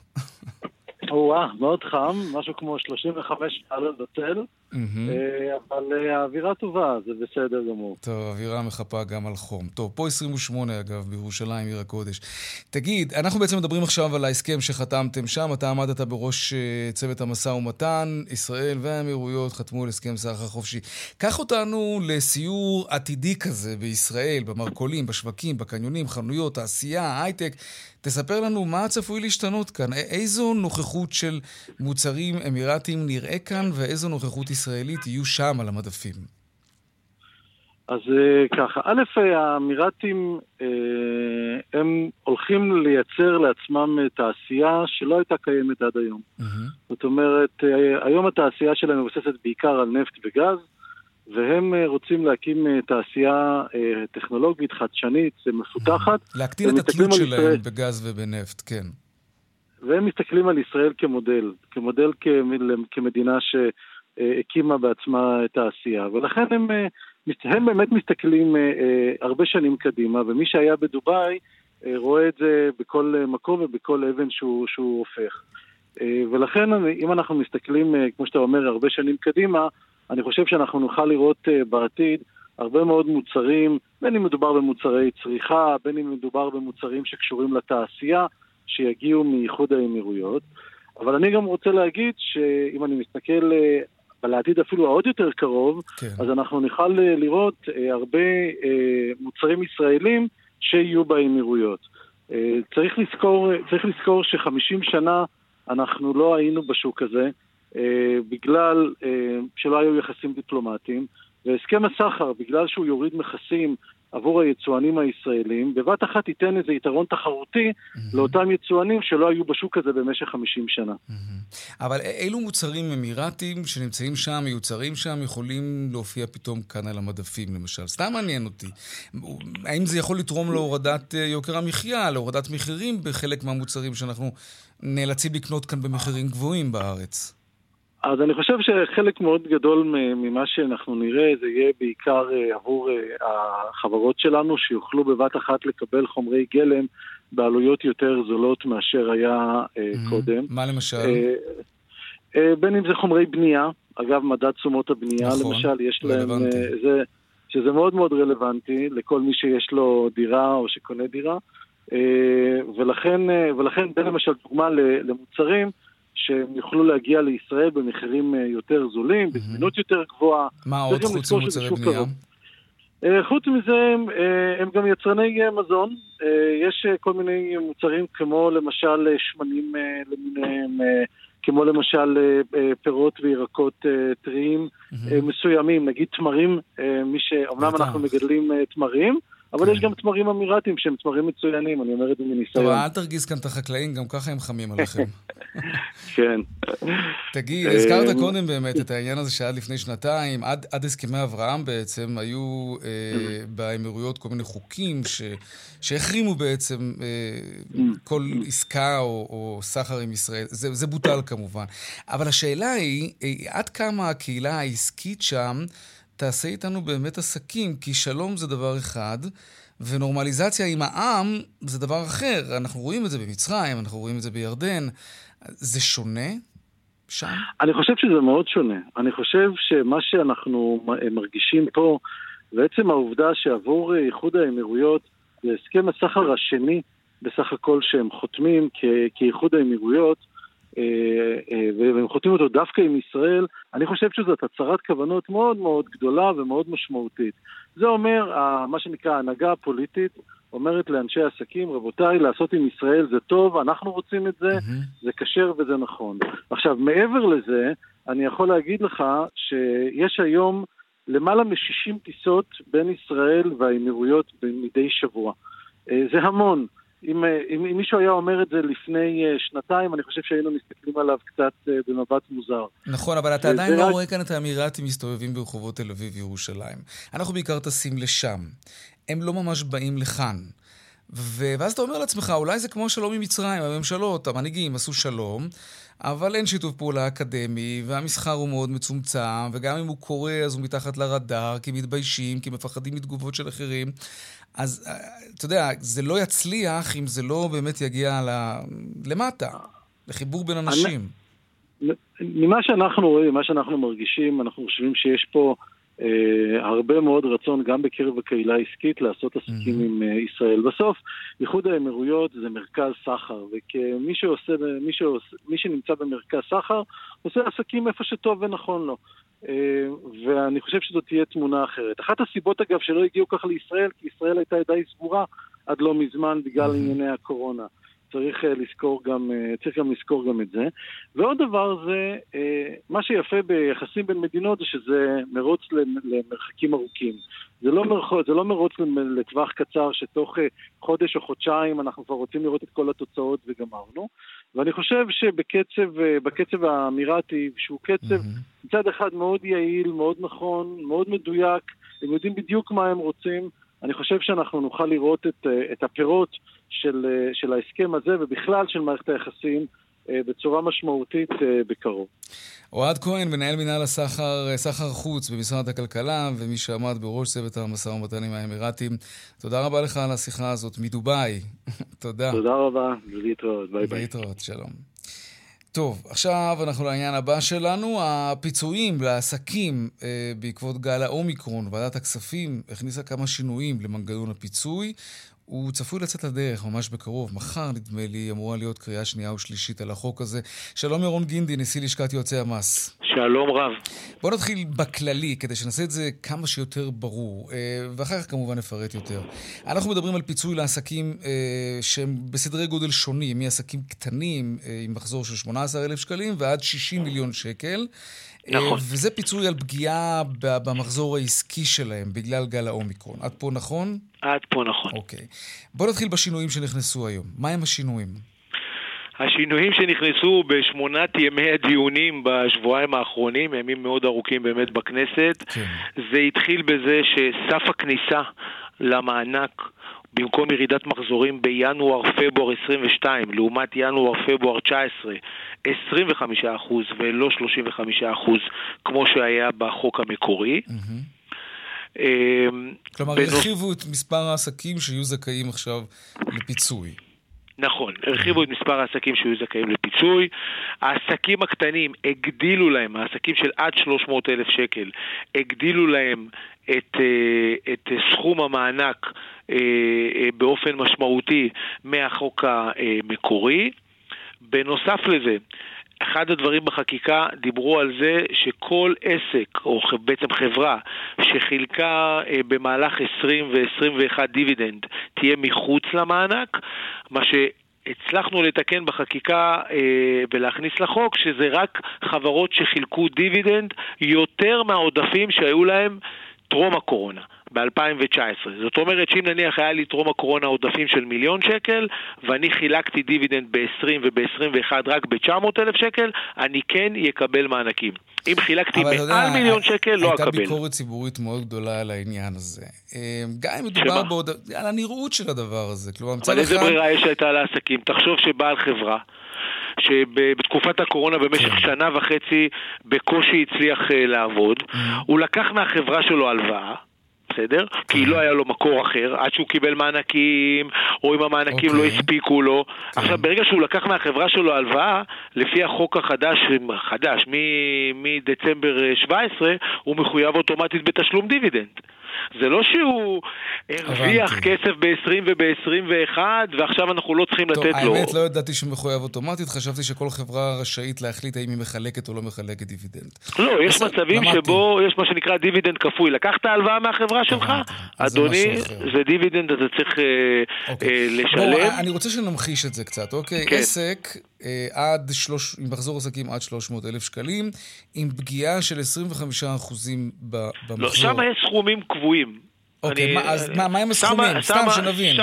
[SPEAKER 11] או-אה, מאוד חם, משהו כמו 35 מעלות בצל. אה, אבל אה, האווירה טובה, זה בסדר גמור.
[SPEAKER 1] טוב, אווירה מחפה גם על חום. טוב, פה 28 אגב, בירושלים, עיר הקודש. תגיד, אנחנו בעצם מדברים עכשיו על ההסכם שחתמתם שם, אתה עמדת בראש אה, צוות המשא ומתן, ישראל והאמירויות חתמו על הסכם סחר חופשי. קח אותנו לסיור עתידי כזה בישראל, במרכולים, בשווקים, בקניונים, חנויות, תעשייה, הייטק. תספר לנו מה צפוי להשתנות כאן, איזו נוכחות של מוצרים אמירתיים נראה כאן ואיזו נוכחות ישראלית יהיו שם על המדפים?
[SPEAKER 11] אז אה, ככה, א', האמירתים, אה, הם הולכים לייצר לעצמם תעשייה שלא הייתה קיימת עד היום. Mm-hmm. זאת אומרת, אה, היום התעשייה שלהם מבוססת בעיקר על נפט וגז, והם רוצים להקים תעשייה טכנולוגית, חדשנית, מפותחת.
[SPEAKER 1] להקטין את התלות שלהם ישראל. בגז ובנפט, כן.
[SPEAKER 11] והם מסתכלים על ישראל כמודל, כמודל כמדינה ש... הקימה בעצמה את העשייה, ולכן הם, אה, הם באמת מסתכלים אה, אה, הרבה שנים קדימה, ומי שהיה בדובאי רואה את זה בכל מקום ובכל אבן שהוא, שהוא הופך. ולכן אם אנחנו מסתכלים, כמו שאתה אומר, הרבה שנים קדימה, אני חושב שאנחנו נוכל לראות בעתיד הרבה מאוד מוצרים, בין אם מדובר במוצרי צריכה, בין אם מדובר במוצרים שקשורים לתעשייה, שיגיעו מאיחוד האמירויות. אבל אני גם רוצה להגיד שאם אני מסתכל אבל לעתיד אפילו העוד יותר קרוב, כן. אז אנחנו נוכל אה, לראות אה, הרבה אה, מוצרים ישראלים שיהיו באמירויות. אה, צריך לזכור, צריך לזכור שחמישים שנה אנחנו לא היינו בשוק הזה, אה, בגלל אה, שלא היו יחסים דיפלומטיים, והסכם הסחר, בגלל שהוא יוריד מכסים עבור היצואנים הישראלים, בבת אחת ייתן איזה יתרון תחרותי mm-hmm. לאותם יצואנים שלא היו בשוק הזה במשך 50 שנה.
[SPEAKER 1] Mm-hmm. אבל אילו מוצרים אמירתיים שנמצאים שם, מיוצרים שם, יכולים להופיע פתאום כאן על המדפים, למשל? סתם מעניין אותי. האם זה יכול לתרום להורדת אה, יוקר המחיה, להורדת מחירים בחלק מהמוצרים שאנחנו נאלצים לקנות כאן במחירים גבוהים בארץ?
[SPEAKER 11] אז אני חושב שחלק מאוד גדול ממה שאנחנו נראה זה יהיה בעיקר אה, עבור אה, החברות שלנו שיוכלו בבת אחת לקבל חומרי גלם בעלויות יותר זולות מאשר היה mm-hmm. קודם.
[SPEAKER 1] מה למשל?
[SPEAKER 11] בין אם זה חומרי בנייה, אגב מדד תשומות הבנייה נכון, למשל, יש להם... זה, שזה מאוד מאוד רלוונטי לכל מי שיש לו דירה או שקונה דירה. ולכן, ולכן בין למשל דוגמה למוצרים, שהם יוכלו להגיע לישראל במחירים אה, יותר זולים, בזמינות יותר גבוהה.
[SPEAKER 1] מה עוד חוץ ממוצרי בנייה?
[SPEAKER 11] אה, חוץ מזה, אה, הם גם יצרני מזון. יש כל מיני מוצרים כמו למשל שמנים למיניהם, כמו למשל פירות וירקות טריים מסוימים, נגיד תמרים, מי ש... אמנם אנחנו מגדלים תמרים, אבל כן. יש גם תמרים אמירתיים שהם תמרים מצוינים, אני אומר את זה מניסיון.
[SPEAKER 1] טוב, אל תרגיז כאן את החקלאים, גם ככה הם חמים עליכם.
[SPEAKER 11] כן.
[SPEAKER 1] תגיד, הזכרת אה, קודם באמת את העניין הזה שעד לפני שנתיים, עד, עד הסכמי אברהם בעצם, היו אה, mm. באמירויות כל מיני חוקים ש, שהחרימו בעצם אה, mm. כל עסקה או, או סחר עם ישראל. זה, זה בוטל כמובן. אבל השאלה היא, אה, עד כמה הקהילה העסקית שם... תעשה איתנו באמת עסקים, כי שלום זה דבר אחד, ונורמליזציה עם העם זה דבר אחר. אנחנו רואים את זה במצרים, אנחנו רואים את זה בירדן. זה שונה שם?
[SPEAKER 11] אני חושב שזה מאוד שונה. אני חושב שמה שאנחנו מרגישים פה, ועצם העובדה שעבור איחוד האמירויות, זה הסכם הסחר השני בסך הכל שהם חותמים כאיחוד האמירויות, אה, אה, והם חותמים אותו דווקא עם ישראל, אני חושב שזאת הצהרת כוונות מאוד מאוד גדולה ומאוד משמעותית. זה אומר, מה שנקרא ההנהגה הפוליטית, אומרת לאנשי עסקים, רבותיי, לעשות עם ישראל זה טוב, אנחנו רוצים את זה, mm-hmm. זה כשר וזה נכון. עכשיו, מעבר לזה, אני יכול להגיד לך שיש היום למעלה מ-60 טיסות בין ישראל והאמירויות מדי שבוע. אה, זה המון. אם, אה, אם, אם מישהו היה אומר את זה לפני אה, שנתיים, אני חושב שהיינו מסתכלים עליו קצת אה, במבט מוזר.
[SPEAKER 1] נכון, אבל אתה עדיין לא רק... רואה כאן את האמירתים מסתובבים ברחובות תל אביב וירושלים. אנחנו בעיקר טסים לשם. הם לא ממש באים לכאן. ו... ואז אתה אומר לעצמך, אולי זה כמו שלום עם מצרים, הממשלות, המנהיגים עשו שלום, אבל אין שיתוף פעולה אקדמי, והמסחר הוא מאוד מצומצם, וגם אם הוא קורה אז הוא מתחת לרדאר, כי מתביישים, כי מפחדים מתגובות של אחרים. אז אה, אתה יודע, זה לא יצליח אם זה לא באמת יגיע למטה, לחיבור בין אנשים.
[SPEAKER 11] ממה שאנחנו רואים, מה שאנחנו מרגישים, אנחנו חושבים שיש פה אה, הרבה מאוד רצון גם בקרב הקהילה העסקית לעשות עסקים mm-hmm. עם אה, ישראל. בסוף, איחוד האמירויות זה מרכז סחר, וכמי שעושה, מי, שעושה, מי שנמצא במרכז סחר, עושה עסקים איפה שטוב ונכון לו. אה, ואני חושב שזאת תהיה תמונה אחרת. אחת הסיבות, אגב, שלא הגיעו ככה לישראל, כי ישראל הייתה די סגורה עד לא מזמן בגלל. ענייני הקורונה. צריך אה, לזכור גם, אה, צריך גם לזכור גם את זה. ועוד דבר זה, אה, מה שיפה ביחסים בין מדינות זה שזה מרוץ למרחקים ארוכים. זה לא, מרוץ, זה לא מרוץ לטווח קצר שתוך חודש או חודשיים אנחנו כבר רוצים לראות את כל התוצאות וגמרנו. ואני חושב שבקצב האמירתי, שהוא קצב mm-hmm. מצד אחד מאוד יעיל, מאוד נכון, מאוד מדויק, הם יודעים בדיוק מה הם רוצים. אני חושב שאנחנו נוכל לראות את, את הפירות של, אה, של ההסכם הזה ובכלל של מערכת היחסים אה, בצורה משמעותית אה, בקרוב.
[SPEAKER 1] אוהד כהן, מנהל מנהל הסחר, סחר חוץ במשרד הכלכלה, ומי שעמד בראש צוות המשא ומתן עם האמירתים. תודה רבה לך על השיחה הזאת מדובאי. תודה.
[SPEAKER 11] תודה רבה, להתראות, ביי ביי.
[SPEAKER 1] להתראות, שלום. טוב, עכשיו אנחנו לעניין הבא שלנו, הפיצויים לעסקים אה, בעקבות גל האומיקרון. ועדת הכספים הכניסה כמה שינויים למנגנון הפיצוי. הוא צפוי לצאת לדרך ממש בקרוב. מחר, נדמה לי, אמורה להיות קריאה שנייה ושלישית על החוק הזה. שלום ירון גינדי, נשיא לשכת יועצי המס.
[SPEAKER 12] שלום רב.
[SPEAKER 1] בוא נתחיל בכללי, כדי שנעשה את זה כמה שיותר ברור, אה, ואחר כך כמובן נפרט יותר. אנחנו מדברים על פיצוי לעסקים אה, שהם בסדרי גודל שונים, מעסקים קטנים אה, עם מחזור של 18,000 שקלים ועד 60 מיליון שקל.
[SPEAKER 12] נכון.
[SPEAKER 1] וזה פיצוי על פגיעה במחזור העסקי שלהם בגלל גל האומיקרון. עד פה נכון?
[SPEAKER 12] עד פה נכון.
[SPEAKER 1] אוקיי. בוא נתחיל בשינויים שנכנסו היום. מה הם השינויים?
[SPEAKER 12] השינויים שנכנסו בשמונת ימי הדיונים בשבועיים האחרונים, ימים מאוד ארוכים באמת בכנסת, כן. זה התחיל בזה שסף הכניסה למענק במקום ירידת מחזורים בינואר-פברואר 22 לעומת ינואר-פברואר 19, 25 אחוז ולא 35 אחוז כמו שהיה בחוק המקורי. אמ,
[SPEAKER 1] כלומר,
[SPEAKER 12] בנוס-
[SPEAKER 1] הרחיבו את מספר העסקים שיהיו זכאים עכשיו לפיצוי.
[SPEAKER 12] נכון, הרחיבו את מספר העסקים שהיו זכאים לפיצוי. העסקים הקטנים הגדילו להם, העסקים של עד 300 אלף שקל, הגדילו להם את, אה, את סכום המענק באופן משמעותי מהחוק המקורי. בנוסף לזה, אחד הדברים בחקיקה דיברו על זה שכל עסק, או בעצם חברה, שחילקה אה, במהלך 20 ו-21 דיבידנד, תהיה מחוץ למענק, מה שהצלחנו לתקן בחקיקה אה, ולהכניס לחוק, שזה רק חברות שחילקו דיבידנד יותר מהעודפים שהיו להם טרום הקורונה. ב-2019. זאת אומרת שאם נניח היה לי טרום הקורונה עודפים של מיליון שקל, ואני חילקתי דיבידנד ב-20 וב-21 רק ב-900 אלף שקל, אני כן יקבל מענקים. אם חילקתי
[SPEAKER 1] אתה יודע,
[SPEAKER 12] מעל מיליון שקל, לא
[SPEAKER 1] הייתה
[SPEAKER 12] אקבל.
[SPEAKER 1] ביקורת ציבורית מאוד גדולה על העניין הזה. אה, גם אם מדובר? בעוד... על הנראות של הדבר הזה. כלומר, מצד
[SPEAKER 12] אבל איזה
[SPEAKER 1] אחד...
[SPEAKER 12] ברירה יש הייתה לעסקים? תחשוב שבעל חברה, שבתקופת הקורונה במשך
[SPEAKER 1] כן.
[SPEAKER 12] שנה וחצי בקושי הצליח אה, לעבוד, הוא לקח מהחברה שלו הלוואה. בסדר? כי
[SPEAKER 1] כן.
[SPEAKER 12] לא היה לו מקור אחר, עד שהוא קיבל מענקים, או אם המענקים לא
[SPEAKER 1] אוקיי.
[SPEAKER 12] הספיקו לו. עכשיו, ברגע שהוא לקח מהחברה שלו הלוואה, לפי החוק החדש, חדש, מדצמבר אה, 17, הוא מחויב אוטומטית בתשלום דיבידנד. זה לא שהוא הרוויח. כסף ב-20 וב-21, ועכשיו אנחנו לא צריכים
[SPEAKER 1] טוב,
[SPEAKER 12] לתת לו.
[SPEAKER 1] האמת, לא ידעתי שהוא מחויב אוטומטית, חשבתי שכל חברה רשאית להחליט האם היא מחלקת או לא מחלקת דיבידנד.
[SPEAKER 12] לא, יש מצבים
[SPEAKER 1] למדתי.
[SPEAKER 12] שבו יש מה שנקרא דיבידנד כפוי. לקחת הלוואה מהחברה שלך, אדוני. זה דיבידנד, אתה צריך אה, אה, לשלם.
[SPEAKER 1] בואו, אני רוצה שנמחיש את זה קצת, אוקיי?
[SPEAKER 12] כן.
[SPEAKER 1] עסק עד שלוש, עם מחזור עסקים עד 300 אלף שקלים, עם פגיעה של 25 אחוזים במחזור.
[SPEAKER 12] לא, שם יש סכומים קבועים.
[SPEAKER 1] אוקיי,
[SPEAKER 12] אני-
[SPEAKER 1] מה- אז
[SPEAKER 12] אה,
[SPEAKER 1] מה- מה הם הסכומים? סתם שנבין.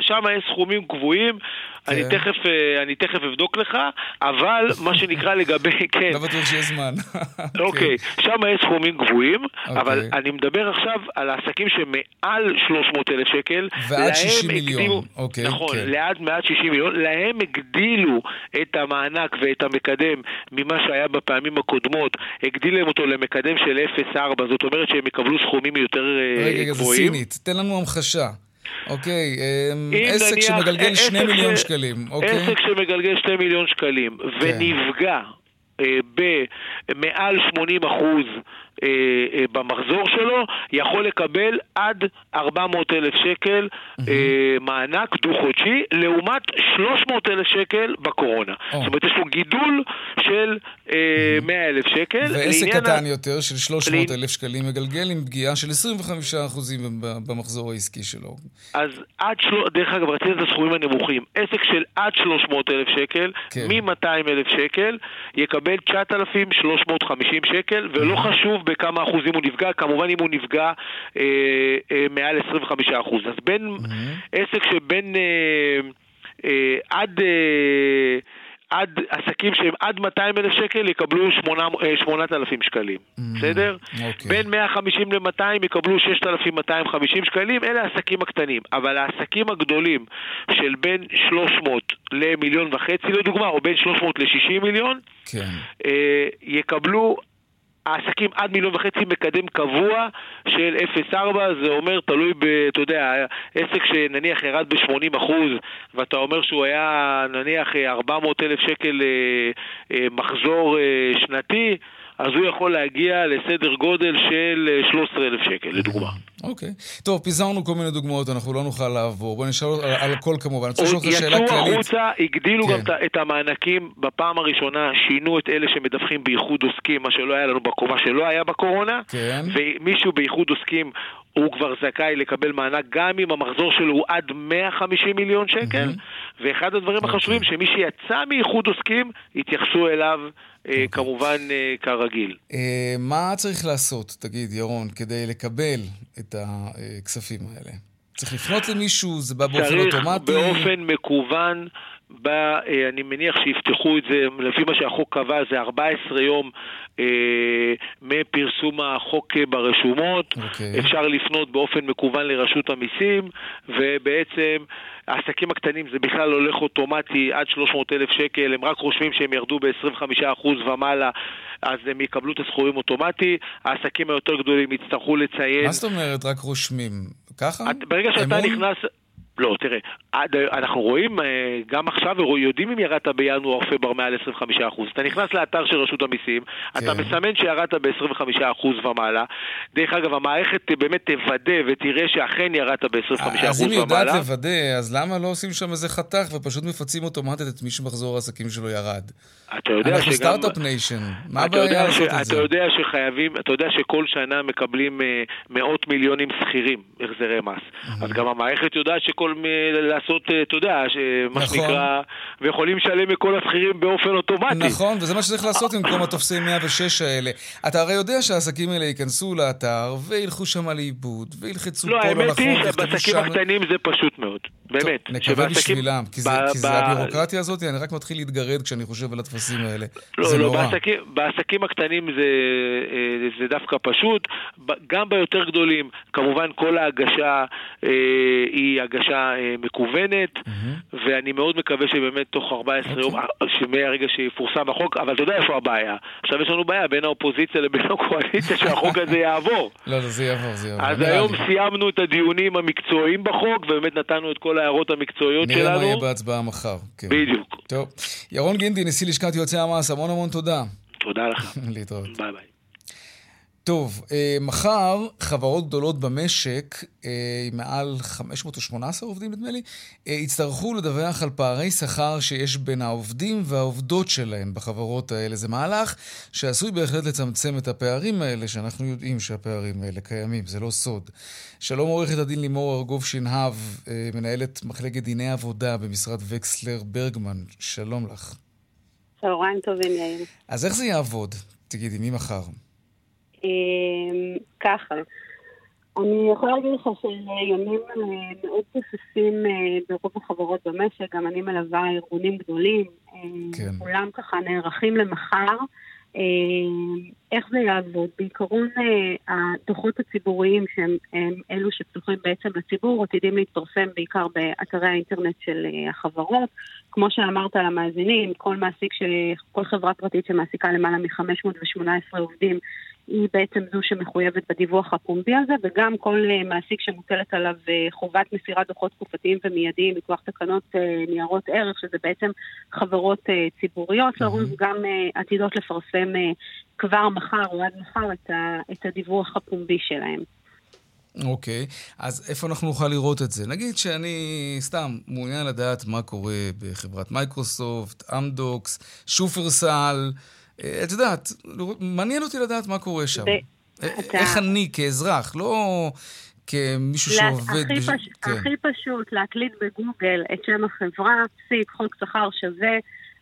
[SPEAKER 12] שמה יש סכומים קבועים, אני
[SPEAKER 1] כן.
[SPEAKER 12] תכף, אה, אני תכף אבדוק לך, אבל מה שנקרא לגבי, כן,
[SPEAKER 1] לא בטוח שיש זמן.
[SPEAKER 12] אוקיי, שם יש סכומים גבוהים,
[SPEAKER 1] אוקיי.
[SPEAKER 12] אבל אני מדבר עכשיו על העסקים שמעל 300 אלף שקל.
[SPEAKER 1] ועד
[SPEAKER 12] להם
[SPEAKER 1] 60
[SPEAKER 12] הגדילו-
[SPEAKER 1] מיליון. אוקיי,
[SPEAKER 12] נכון,
[SPEAKER 1] כן.
[SPEAKER 12] לעד מעד 60 מיליון, להם הגדילו את המענק ואת המקדם ממה שהיה בפעמים הקודמות, הגדילו להם אותו למקדם של 0.4, זאת אומרת שהם יקבלו סכומים יותר אה,
[SPEAKER 1] רגע, רגע, זה
[SPEAKER 12] גבוהים.
[SPEAKER 1] סינית. תן לנו המחשה. אוקיי, אמ, עסק
[SPEAKER 12] נניח-
[SPEAKER 1] שמגלגל 2
[SPEAKER 12] עסק
[SPEAKER 1] מיליון
[SPEAKER 12] ש-
[SPEAKER 1] שקלים, אוקיי? כן.
[SPEAKER 12] עסק שמגלגל 2 מיליון שקלים ונפגע אה, במעל 80 אחוז אה, אה, במחזור שלו, יכול לקבל עד 400 אלף שקל אה, מענק דו-חודשי, לעומת 300 אלף שקל בקורונה. זאת אומרת, יש לו גידול של אה, 100 אלף שקל.
[SPEAKER 1] ועסק
[SPEAKER 12] לעניין ה-
[SPEAKER 1] קטן יותר של 300
[SPEAKER 12] לעניין-
[SPEAKER 1] אלף שקלים מגלגל עם פגיעה של 25 אחוזים במחזור העסקי שלו.
[SPEAKER 12] אז עד שלו, דרך אגב, רציתי את הסכומים הנמוכים. עסק של עד 300 אלף שקל,
[SPEAKER 1] כן.
[SPEAKER 12] מ-200 אלף שקל, יקבל 9,350 שקל, ולא חשוב בכמה אחוזים הוא נפגע, כמובן אם הוא נפגע אה, אה, מעל 25 אחוז. אז בין עסק שבין אה, אה, עד... אה, עד עסקים שהם עד 200 אלף שקל יקבלו 8,000 שקלים, בסדר?
[SPEAKER 1] אוקיי.
[SPEAKER 12] בין 150 ל-200 יקבלו 6,250 שקלים, אלה העסקים הקטנים. אבל העסקים הגדולים של בין 300 למיליון וחצי לדוגמה, או בין 300 ל-60 מיליון,
[SPEAKER 1] כן.
[SPEAKER 12] אה, יקבלו העסקים עד מיליון וחצי מקדם קבוע של 0.4, זה אומר, תלוי ב... אתה יודע, עסק שנניח ירד ב-80 אחוז, ואתה אומר שהוא היה נניח 400 אלף שקל אה, אה, מחזור אה, שנתי, אז הוא יכול להגיע לסדר גודל של אה, 13 אלף שקל, לדוגמה.
[SPEAKER 1] אוקיי. טוב, פיזרנו כל מיני דוגמאות, אנחנו לא נוכל לעבור. בוא נשאל על, על הכל כמובן. אני רוצה לשאול אותך שאלה
[SPEAKER 12] יצאו
[SPEAKER 1] כללית.
[SPEAKER 12] החוצה, הגדילו
[SPEAKER 1] כן.
[SPEAKER 12] גם את- המענקים בפעם הראשונה, שינו את אלה שמדווחים באיחוד עוסקים, מה שלא היה לנו בקומה, שלא היה בקורונה,
[SPEAKER 1] כן.
[SPEAKER 12] ומישהו באיחוד עוסקים הוא כבר זכאי לקבל מענק גם אם המחזור שלו הוא עד 150 מיליון שקל, ואחד הדברים
[SPEAKER 1] אוקיי.
[SPEAKER 12] החשובים, שמי שיצא מאיחוד עוסקים, יתייחסו אליו. אה, כמובן אה, כרגיל.
[SPEAKER 1] אה, מה צריך לעשות, תגיד, ירון, כדי לקבל את הכספים האלה? צריך לפנות למישהו, זה בא באופן
[SPEAKER 12] צריך
[SPEAKER 1] אוטומטי?
[SPEAKER 12] באופן מקוון. בא, אה, אני מניח שיפתחו את זה, לפי מה שהחוק קבע, זה 14 יום אה, מפרסום החוק אה, ברשומות.
[SPEAKER 1] אוקיי.
[SPEAKER 12] אפשר לפנות באופן מקוון לרשות המיסים, ובעצם העסקים הקטנים זה בכלל הולך אוטומטי עד 300 אלף שקל, הם רק חושבים שהם ירדו ב-25% ומעלה, אז הם יקבלו את הסכומים אוטומטי. העסקים היותר גדולים יצטרכו לציין...
[SPEAKER 1] מה זאת אומרת רק רושמים? ככה?
[SPEAKER 12] את- ברגע שאתה
[SPEAKER 1] אמון?
[SPEAKER 12] נכנס... לא, תראה, עד, אנחנו רואים אה, גם עכשיו, יודעים אם ירדת בינואר-פברואר מעל 25%. אתה נכנס לאתר של רשות המיסים, אתה
[SPEAKER 1] כן.
[SPEAKER 12] מסמן שירדת ב-25% ומעלה. דרך אגב, המערכת באמת תוודא ותראה שאכן ירדת ב-25% ומעלה.
[SPEAKER 1] אז אם היא יודעת לוודא, אז למה לא עושים שם איזה חתך ופשוט מפצים אוטומטית את מי שמחזור העסקים שלו ירד?
[SPEAKER 12] אתה יודע
[SPEAKER 1] אנחנו
[SPEAKER 12] שגם...
[SPEAKER 1] סטארט-אפ ניישן, מה
[SPEAKER 12] אתה
[SPEAKER 1] הבעיה
[SPEAKER 12] ש-
[SPEAKER 1] לעשות את
[SPEAKER 12] אתה
[SPEAKER 1] זה?
[SPEAKER 12] יודע שחייבים, אתה יודע שכל שנה מקבלים אה, מאות מיליונים שכירים החזרי מס. אז גם המערכת יודעת שכל, מ- לעשות, אה, אתה יודע, ש- מה
[SPEAKER 1] נכון.
[SPEAKER 12] שנקרא, ויכולים לשלם מכל השכירים באופן אוטומטי.
[SPEAKER 1] נכון, וזה מה שצריך לעשות במקום הטופסי 106 האלה. אתה הרי יודע שהעסקים האלה ייכנסו לאתר וילכו שם לאיבוד, וילחצו
[SPEAKER 12] לא,
[SPEAKER 1] פה לא
[SPEAKER 12] האמת
[SPEAKER 1] נכון,
[SPEAKER 12] היא
[SPEAKER 1] ויכתבו
[SPEAKER 12] שבעסקים. הקטנים זה פשוט מאוד, באמת.
[SPEAKER 1] נקווה
[SPEAKER 12] שבעסקים-
[SPEAKER 1] בשבילם, כי זה,
[SPEAKER 12] ב-
[SPEAKER 1] כי זה
[SPEAKER 12] ב-
[SPEAKER 1] הבירוקרטיה הזאת, אני רק מתחיל להתגרד כשאני חושב על הטפסים האלה.
[SPEAKER 12] לא,
[SPEAKER 1] זה
[SPEAKER 12] לא,
[SPEAKER 1] נורא.
[SPEAKER 12] בעסקים, בעסקים הקטנים זה, אה, זה דווקא פשוט, גם ביותר גדולים, כמובן כל ההגשה אה, היא הגשה אה, מקוונת, ואני מאוד מקווה שבאמת תוך 14 יום,
[SPEAKER 1] אוקיי.
[SPEAKER 12] אה, שמהרגע שיפורסם החוק, אבל אתה יודע איפה הבעיה. עכשיו יש לנו בעיה בין האופוזיציה לבין הקואליציה שהחוק הזה יעבור.
[SPEAKER 1] לא, לא, זה יעבור, זה יעבור.
[SPEAKER 12] אז
[SPEAKER 1] נראה
[SPEAKER 12] היום
[SPEAKER 1] לי.
[SPEAKER 12] סיימנו את הדיונים המקצועיים בחוק, ובאמת נתנו את כל ההערות המקצועיות
[SPEAKER 1] נראה מה יהיה
[SPEAKER 12] שלנו.
[SPEAKER 1] בהצבעה מחר. כן.
[SPEAKER 12] בדיוק.
[SPEAKER 1] טוב. ירון גינדי, נשיא לשכת יועצי המס, המון המון תודה.
[SPEAKER 12] תודה לך.
[SPEAKER 1] להתראות.
[SPEAKER 12] ביי ביי.
[SPEAKER 1] טוב, אה, מחר חברות גדולות במשק, אה, מעל 500 או 18 עובדים נדמה לי, אה, יצטרכו לדווח על פערי שכר שיש בין העובדים והעובדות שלהם בחברות האלה. זה מהלך שעשוי בהחלט לצמצם את הפערים האלה, שאנחנו יודעים שהפערים האלה קיימים, זה לא סוד. שלום עורכת הדין לימור ארגוב שנהב, מנהלת מחלקת דיני עבודה במשרד וקסלר ברגמן, שלום לך.
[SPEAKER 9] צהריים טובים, יאיר.
[SPEAKER 1] אז איך זה יעבוד? תגידי, מי מחר?
[SPEAKER 9] אמ, ככה, אני יכולה להגיד לך שימים אה, מאוד תוססים אה, ברוב החברות במשק, גם אני מלווה ארגונים גדולים, אה,
[SPEAKER 1] כן.
[SPEAKER 9] כולם ככה נערכים למחר. איך זה יעבוד? בעיקרון אה, הדוחות הציבוריים שהם הם אלו שפתוחים בעצם לציבור עתידים להתפרסם בעיקר באתרי האינטרנט של אה, החברות. כמו שאמרת למאזינים, כל מעסיק, ש... כל חברה פרטית שמעסיקה למעלה מ-518 עובדים היא בעצם זו שמחויבת בדיווח הפומבי הזה, וגם כל אה, מעסיק שמוטלת עליו חובת מסירת דוחות תקופתיים ומיידיים מכוח תקנות ניירות ערך, שזה בעצם חברות ציבוריות, לרוב גם עתידות לפרסם כבר מחר או עד מחר את, ה, את הדיווח הפומבי שלהם.
[SPEAKER 1] אוקיי, אז איפה אנחנו נוכל לראות את זה? נגיד שאני סתם מעוניין לדעת מה קורה בחברת מייקרוסופט, אמדוקס, שופרסל, אה, את יודעת, מעניין אותי לדעת מה קורה שם.
[SPEAKER 9] ו-
[SPEAKER 1] אה,
[SPEAKER 9] אתה-
[SPEAKER 1] איך אני כאזרח, לא כמישהו
[SPEAKER 9] לה-
[SPEAKER 1] שעובד...
[SPEAKER 9] הכי,
[SPEAKER 1] בש-
[SPEAKER 9] פש...
[SPEAKER 1] כן.
[SPEAKER 9] הכי פשוט להקליד בגוגל את שם החברה, פסיק, חוק שכר שווה.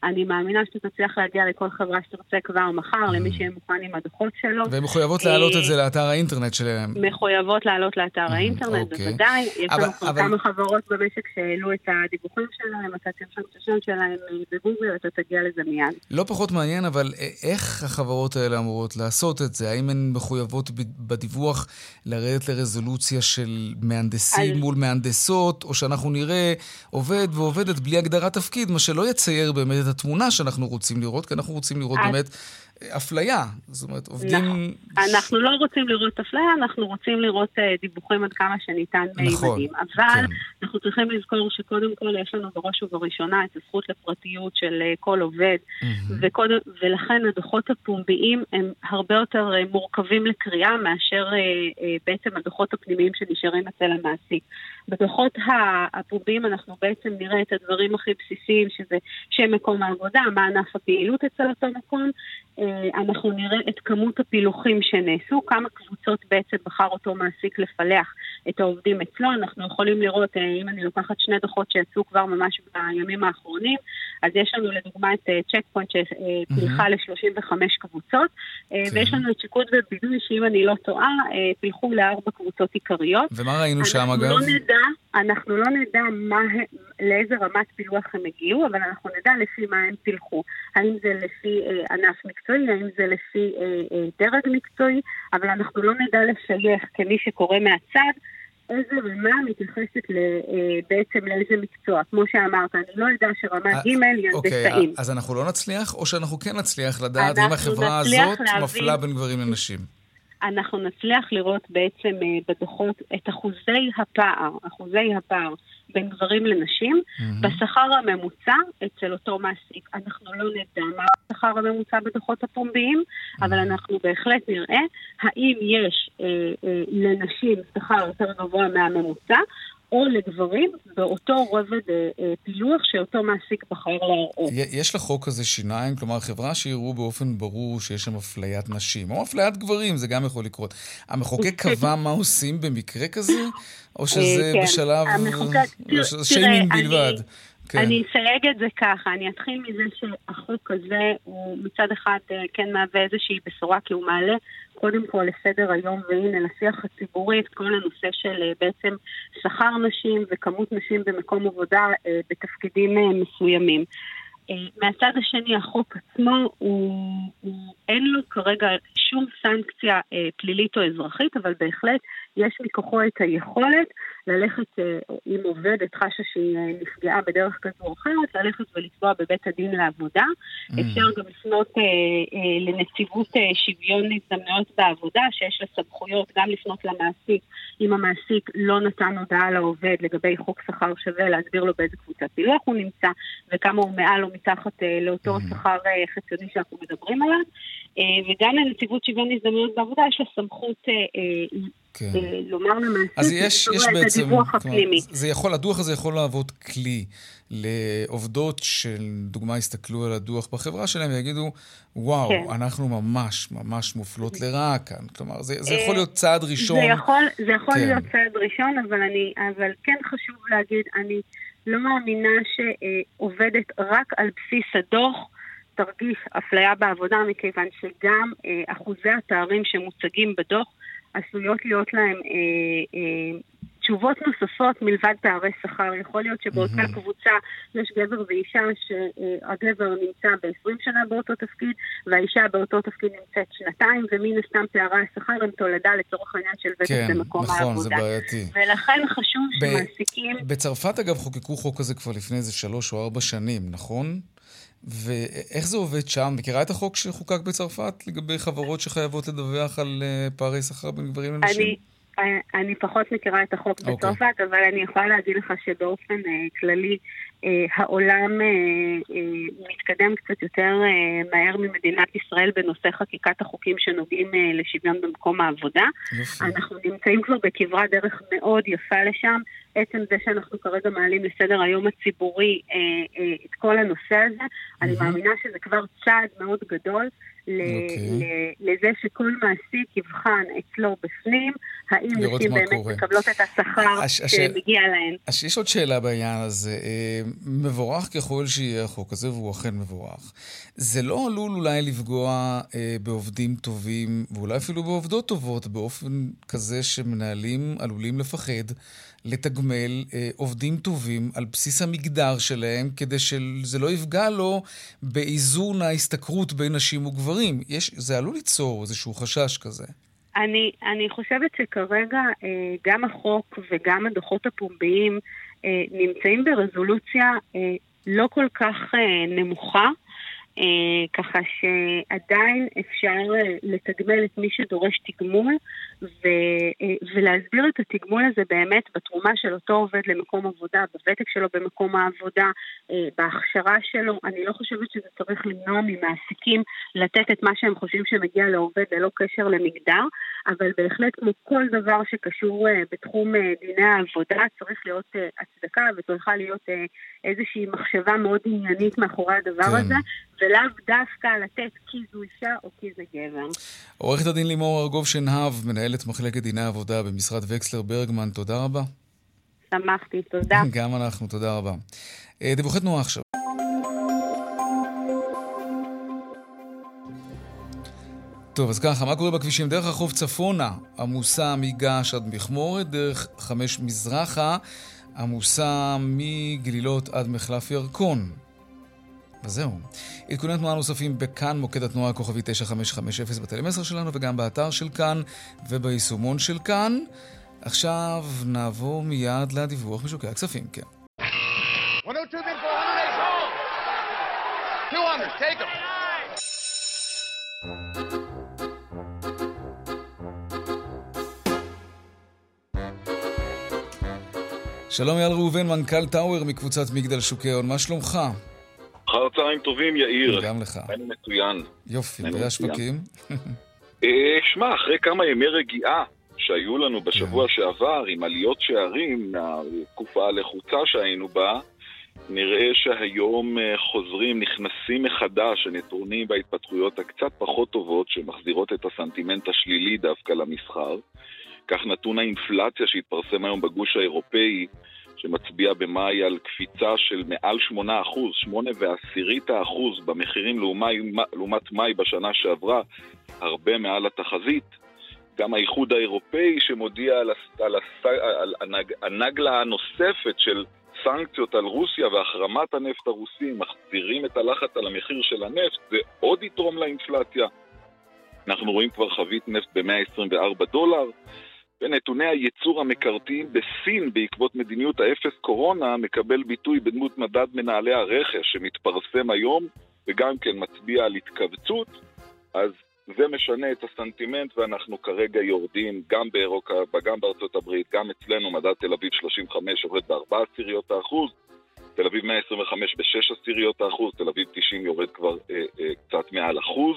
[SPEAKER 9] אני מאמינה שאתה תצליח להגיע לכל חברה שתרצה כבר מחר, למי שיהיה מוכן עם הדוחות שלו.
[SPEAKER 1] והן מחויבות להעלות
[SPEAKER 9] אה,
[SPEAKER 1] את זה לאתר האינטרנט שלהם.
[SPEAKER 9] מחויבות לעלות לאתר האינטרנט,
[SPEAKER 1] אוקיי.
[SPEAKER 9] בוודאי. יש
[SPEAKER 1] אבל-
[SPEAKER 9] לנו
[SPEAKER 1] אבל-
[SPEAKER 9] כמה חברות במשק שהעלו את הדיווחים שלהם, אתה תרשום את השם שלהם אה, בגוגל, אתה תגיע לזה מיד.
[SPEAKER 1] לא פחות מעניין, אבל א- איך החברות האלה אמורות לעשות את זה? האם הן מחויבות בדיווח לרדת לרזולוציה של מהנדסים
[SPEAKER 9] אז-
[SPEAKER 1] מול מהנדסות, או שאנחנו נראה עובד ועובדת בלי הגדרת תפקיד, מה שלא יצייר באמת את התמונה שאנחנו רוצים לראות, כי אנחנו רוצים לראות
[SPEAKER 9] אז-
[SPEAKER 1] באמת אפליה. זאת אומרת, עובדים...
[SPEAKER 9] נכון. אנחנו לא רוצים לראות אפליה, אנחנו רוצים לראות אה, דיווחים עד כמה שניתן
[SPEAKER 1] נכון,
[SPEAKER 9] מימדים. אבל אנחנו צריכים לזכור שקודם כל יש לנו בראש ובראשונה את הזכות לפרטיות של אה, כל עובד, וקודם, ולכן הדוחות הפומביים הם הרבה יותר אה, מורכבים לקריאה מאשר אה, אה, בעצם הדוחות הפנימיים שנשארים אצל המעסיק. בדוחות הפומביים אנחנו בעצם נראה את הדברים הכי בסיסיים, שזה שם מקום העבודה, מה ענף הפעילות אצל אותו מקום. אה, אנחנו נראה את כמות הפילוחים שנעשו, כמה קבוצות בעצם בחר אותו מעסיק לפלח את העובדים אצלו. אנחנו יכולים לראות, אה, אם אני לוקחת שני דוחות שיצאו כבר ממש בימים האחרונים, אז יש לנו לדוגמה את צ'ק פוינט שפילחה ל-35 קבוצות, אה,
[SPEAKER 1] כן.
[SPEAKER 9] ויש לנו את שיקוד ובידוי, שאם אני לא טועה, אה, פילחו לארבע קבוצות עיקריות.
[SPEAKER 1] ומה ראינו שם,
[SPEAKER 9] אנחנו
[SPEAKER 1] אגב?
[SPEAKER 9] לא נדע, אנחנו לא נדע מה, לאיזה רמת פילוח הם הגיעו, אבל אנחנו נדע לפי מה הם פילחו. האם זה לפי אה, ענף מקצועי, האם זה לפי אה, אה, דרג מקצועי, אבל אנחנו לא נדע לשייך כמי שקורא מהצד. איזה רמה מתייחסת ל, אה, בעצם לאיזה מקצוע. כמו שאמרת, אני לא יודע שרמה
[SPEAKER 1] אה,
[SPEAKER 9] ג' היא
[SPEAKER 1] אוקיי,
[SPEAKER 9] הנדסאים.
[SPEAKER 1] אז אנחנו לא נצליח, או שאנחנו כן נצליח לדעת אם החברה הזאת
[SPEAKER 9] להבין-
[SPEAKER 1] מפלה בין גברים לנשים?
[SPEAKER 9] אנחנו נצליח לראות בעצם אה, בדוחות את אחוזי הפער, אחוזי הפער בין גברים לנשים בשכר הממוצע אצל אותו מעסיק. אנחנו לא נדע מה השכר הממוצע בדוחות הפומביים, אבל אנחנו בהחלט נראה האם יש אה, אה, לנשים שכר יותר גבוה מהממוצע, או לגברים באותו רובד אה, אה, פילוח שאותו מעסיק בחר להראות.
[SPEAKER 1] יש לחוק הזה שיניים? כלומר, חברה שיראו באופן ברור שיש שם אפליית נשים, או אפליית גברים, זה גם יכול לקרות. המחוקק קבע מה עושים במקרה כזה? או שזה
[SPEAKER 9] אה, כן.
[SPEAKER 1] בשלב...
[SPEAKER 9] המחוקק-
[SPEAKER 1] שזה שיימינג בלבד? כן.
[SPEAKER 9] אני אסייג את זה ככה, אני אתחיל מזה שהחוק הזה הוא מצד אחד אה, כן מהווה איזושהי בשורה, כי הוא מעלה קודם כל לסדר היום והנה לשיח הציבורי את כל הנושא של אה, בעצם שכר נשים וכמות נשים במקום עבודה אה, בתפקידים מסוימים. מהצד השני, החוק עצמו, הוא, הוא, אין לו כרגע שום סנקציה אה, פלילית או אזרחית, אבל בהחלט יש מכוחו את היכולת ללכת, אה, אם עובדת חשה שהיא אה, נפגעה בדרך כזו או אחרת, ללכת ולתבוע בבית הדין לעבודה.
[SPEAKER 13] Mm.
[SPEAKER 9] אפשר גם לפנות אה, אה, לנציבות אה, שוויון הזדמנויות בעבודה, שיש לה סמכויות גם לפנות למעסיק, אם המעסיק לא נתן הודעה לעובד לגבי חוק שכר שווה, להסביר לו באיזה קבוצת פילוח הוא נמצא, וכמה הוא מעל או מתחת אה, לאותו שכר אה, חציוני שאנחנו מדברים עליו. אה, וגם לנציבות שוויון הזדמנויות בעבודה יש לה סמכות אה, אה,
[SPEAKER 1] כן.
[SPEAKER 9] אה, לומר למעסיק,
[SPEAKER 1] אז יש, יש בעצם, כלומר. זה יכול, הדוח הזה יכול להוות כלי לעובדות שלדוגמה יסתכלו על הדוח בחברה שלהם ויגידו, וואו,
[SPEAKER 9] כן.
[SPEAKER 1] אנחנו ממש ממש מופלות לרעה כאן. כלומר, זה, זה יכול
[SPEAKER 9] אה,
[SPEAKER 1] להיות צעד ראשון.
[SPEAKER 9] זה יכול, זה יכול
[SPEAKER 1] כן.
[SPEAKER 9] להיות צעד ראשון, אבל, אני, אבל כן חשוב להגיד, אני לא מאמינה שעובדת רק על בסיס הדוח תרגיש אפליה בעבודה, מכיוון שגם אה, אחוזי התארים שמוצגים בדוח עשויות להיות להם אה, אה, תשובות נוספות מלבד פערי שכר. יכול להיות שבאותה
[SPEAKER 13] מהמם.
[SPEAKER 9] קבוצה יש גבר ואישה שהגבר נמצא ב-20 שנה באותו תפקיד והאישה באותו תפקיד נמצאת שנתיים, ומן הסתם פערי השכר הם תולדה לצורך העניין של ותק
[SPEAKER 1] כן,
[SPEAKER 9] במקום
[SPEAKER 1] נכון,
[SPEAKER 9] העבודה.
[SPEAKER 1] זה בעייתי.
[SPEAKER 9] ולכן חשוב
[SPEAKER 1] ב-
[SPEAKER 9] שמעסיקים...
[SPEAKER 1] בצרפת, אגב, חוקקו חוק כזה כבר לפני איזה שלוש או ארבע שנים, נכון? ואיך זה עובד שם? מכירה את החוק שחוקק בצרפת לגבי חברות שחייבות לדווח על אה, פערי שכר בין גברים לנשים?
[SPEAKER 9] אני, אני פחות מכירה את החוק
[SPEAKER 1] אוקיי.
[SPEAKER 9] בצרפת, אבל אני יכולה להגיד לך שבאופן אה, כללי אה, העולם אה, אה, מתקדם קצת יותר אה, מהר ממדינת ישראל בנושא חקיקת החוקים שנוגעים אה, לשוויון במקום העבודה.
[SPEAKER 1] יופי.
[SPEAKER 9] אנחנו נמצאים כבר בכברת דרך מאוד יפה לשם. עצם זה שאנחנו כרגע מעלים לסדר היום הציבורי אה, אה, את כל הנושא הזה, אני מאמינה שזה כבר צעד מאוד גדול ל-
[SPEAKER 1] אוקיי.
[SPEAKER 9] ל- לזה שכל מעסיק יבחן אצלו בפנים, האם נשים באמת
[SPEAKER 1] קורה.
[SPEAKER 9] מקבלות את השכר
[SPEAKER 1] הש- הש-
[SPEAKER 9] שמגיע להן.
[SPEAKER 1] אז יש עוד שאלה בעניין הזה. אה, מבורך ככל שיהיה החוק הזה, והוא אכן מבורך. זה לא עלול אולי לפגוע אה, בעובדים טובים, ואולי אפילו בעובדות טובות, באופן כזה שמנהלים עלולים לפחד לתגמל אה, עובדים טובים על בסיס המגדר שלהם, כדי שזה לא יפגע לו באיזון ההשתכרות בין נשים וגברים. יש, זה עלול ליצור איזשהו חשש כזה.
[SPEAKER 9] אני, אני חושבת שכרגע אה, גם החוק וגם הדוחות הפומביים אה, נמצאים ברזולוציה אה, לא כל כך אה, נמוכה, ככה שעדיין אפשר אה, לתגמל את מי שדורש תגמול ו, אה, ולהסביר את התגמול הזה באמת בתרומה של אותו עובד למקום עבודה, בוותק שלו במקום העבודה, אה, בהכשרה שלו. אני לא חושבת שזה צריך למנוע ממעסיקים לתת את מה שהם חושבים שמגיע לעובד ללא קשר למגדר, אבל בהחלט כמו כל דבר שקשור אה, בתחום אה, דיני העבודה, צריך להיות אה, הצדקה וצריכה להיות אה, איזושהי מחשבה מאוד עניינית מאחורי הדבר
[SPEAKER 1] כן.
[SPEAKER 9] הזה, ולאו דווקא לתת כי זו אישה או כי זה גבר.
[SPEAKER 1] עורכת הדין לימור ארגוב שנהב, מנהלת מחלקת דיני עבודה במשרד וקסלר ברגמן, תודה רבה.
[SPEAKER 9] שמחתי, תודה.
[SPEAKER 1] גם אנחנו, תודה רבה. אה, דיווחי תנועה עכשיו. טוב, אז ככה, מה קורה בכבישים? דרך החוף צפונה עמוסה מגעש עד מכמורת, דרך חמש מזרחה עמוסה מגלילות עד מחלף ירקון. וזהו. עדכוני תנועה נוספים בכאן, מוקד התנועה כוכבי 9550 בטלמסר שלנו וגם באתר של כאן וביישומון של כאן. עכשיו נעבור מיד לדיווח משוקי הכספים, כן. 102 200, take them. שלום אייל ראובן, מנכ"ל טאוור מקבוצת מגדל שוקי הון, מה שלומך?
[SPEAKER 13] אחר צהריים טובים, יאיר.
[SPEAKER 1] גם לך.
[SPEAKER 13] היינו מצוין.
[SPEAKER 1] יופי, והשווקים?
[SPEAKER 13] אה, שמע, אחרי כמה ימי רגיעה שהיו לנו בשבוע כן. שעבר, עם עליות שערים מהתקופה הלחוצה שהיינו בה, נראה שהיום אה, חוזרים, נכנסים מחדש הנתונים וההתפתחויות הקצת פחות טובות שמחזירות את הסנטימנט השלילי דווקא למסחר. כך נתון האינפלציה שהתפרסם היום בגוש האירופאי, שמצביע במאי על קפיצה של מעל 8 אחוז, 8 ועשירית האחוז במחירים לעומת, לעומת מאי בשנה שעברה, הרבה מעל התחזית. גם האיחוד האירופאי שמודיע על, על, על, על הנגלה הנוספת של סנקציות על רוסיה והחרמת הנפט הרוסי, מחזירים את הלחץ על המחיר של הנפט, זה עוד יתרום לאינפלציה. אנחנו רואים כבר חבית נפט ב-124 דולר, ונתוני הייצור המקרתיים בסין בעקבות מדיניות האפס קורונה מקבל ביטוי בדמות מדד מנהלי הרכש שמתפרסם היום וגם כן מצביע על התכווצות, אז זה משנה את הסנטימנט ואנחנו כרגע יורדים גם באירופה, גם בארצות הברית, גם אצלנו מדד תל אביב 35 יורד ב-4 עשיריות האחוז, תל אביב 125 ב-6 עשיריות האחוז, תל אביב 90 יורד כבר אה, אה, קצת מעל אחוז.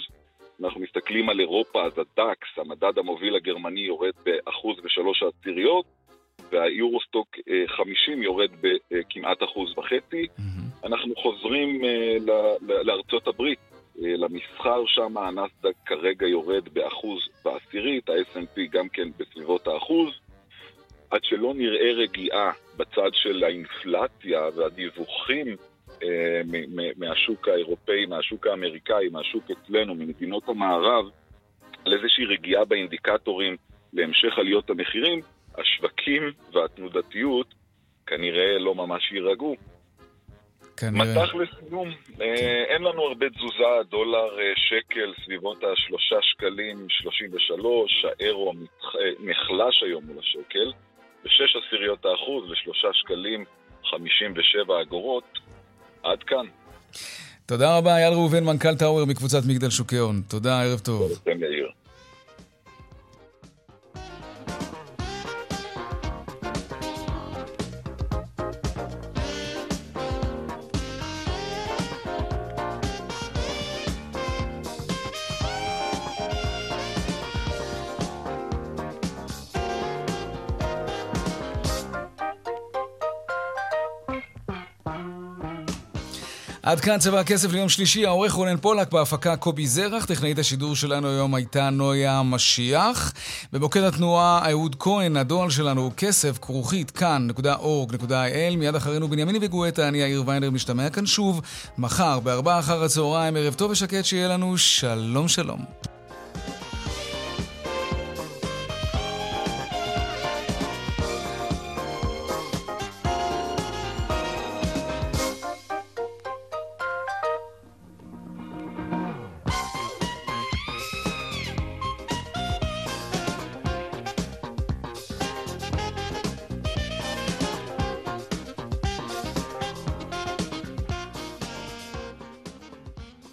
[SPEAKER 13] אנחנו מסתכלים על אירופה, אז הדקס, המדד המוביל הגרמני, יורד באחוז ושלוש העשיריות, והיורוסטוק 50 אה, יורד בכמעט אחוז וחצי. Mm-hmm. אנחנו חוזרים אה, לארצות הברית, אה, למסחר שם, הנסדק כרגע יורד באחוז בעשירית, ה-S&P גם כן בסביבות האחוז. עד שלא נראה רגיעה בצד של האינפלציה והדיווחים מהשוק האירופאי, מהשוק האמריקאי, מהשוק אצלנו, ממדינות המערב, על איזושהי רגיעה באינדיקטורים להמשך עליות המחירים, השווקים והתנודתיות כנראה לא ממש יירגעו. כנראה. מטח לסיום, אה, אין לנו הרבה תזוזה, דולר אה, שקל סביבות השלושה שקלים, 33, האירו נחלש היום מול השקל, בשש עשיריות האחוז לשלושה שקלים, 57 אגורות. עד כאן.
[SPEAKER 1] תודה רבה, אייל ראובן, מנכ"ל טאוור מקבוצת מגדל שוקי הון. תודה, ערב טוב. עד כאן צבע הכסף ליום שלישי, העורך רונן פולק, בהפקה קובי זרח, טכנאית השידור שלנו היום הייתה נויה משיח. במוקד התנועה אהוד כהן, הדואל שלנו הוא כסף כרוכית כאן.org.il. מיד אחרינו בנימין וגואטה, אני יאיר ויינר משתמע כאן שוב, מחר בארבעה אחר הצהריים, ערב טוב ושקט שיהיה לנו, שלום שלום.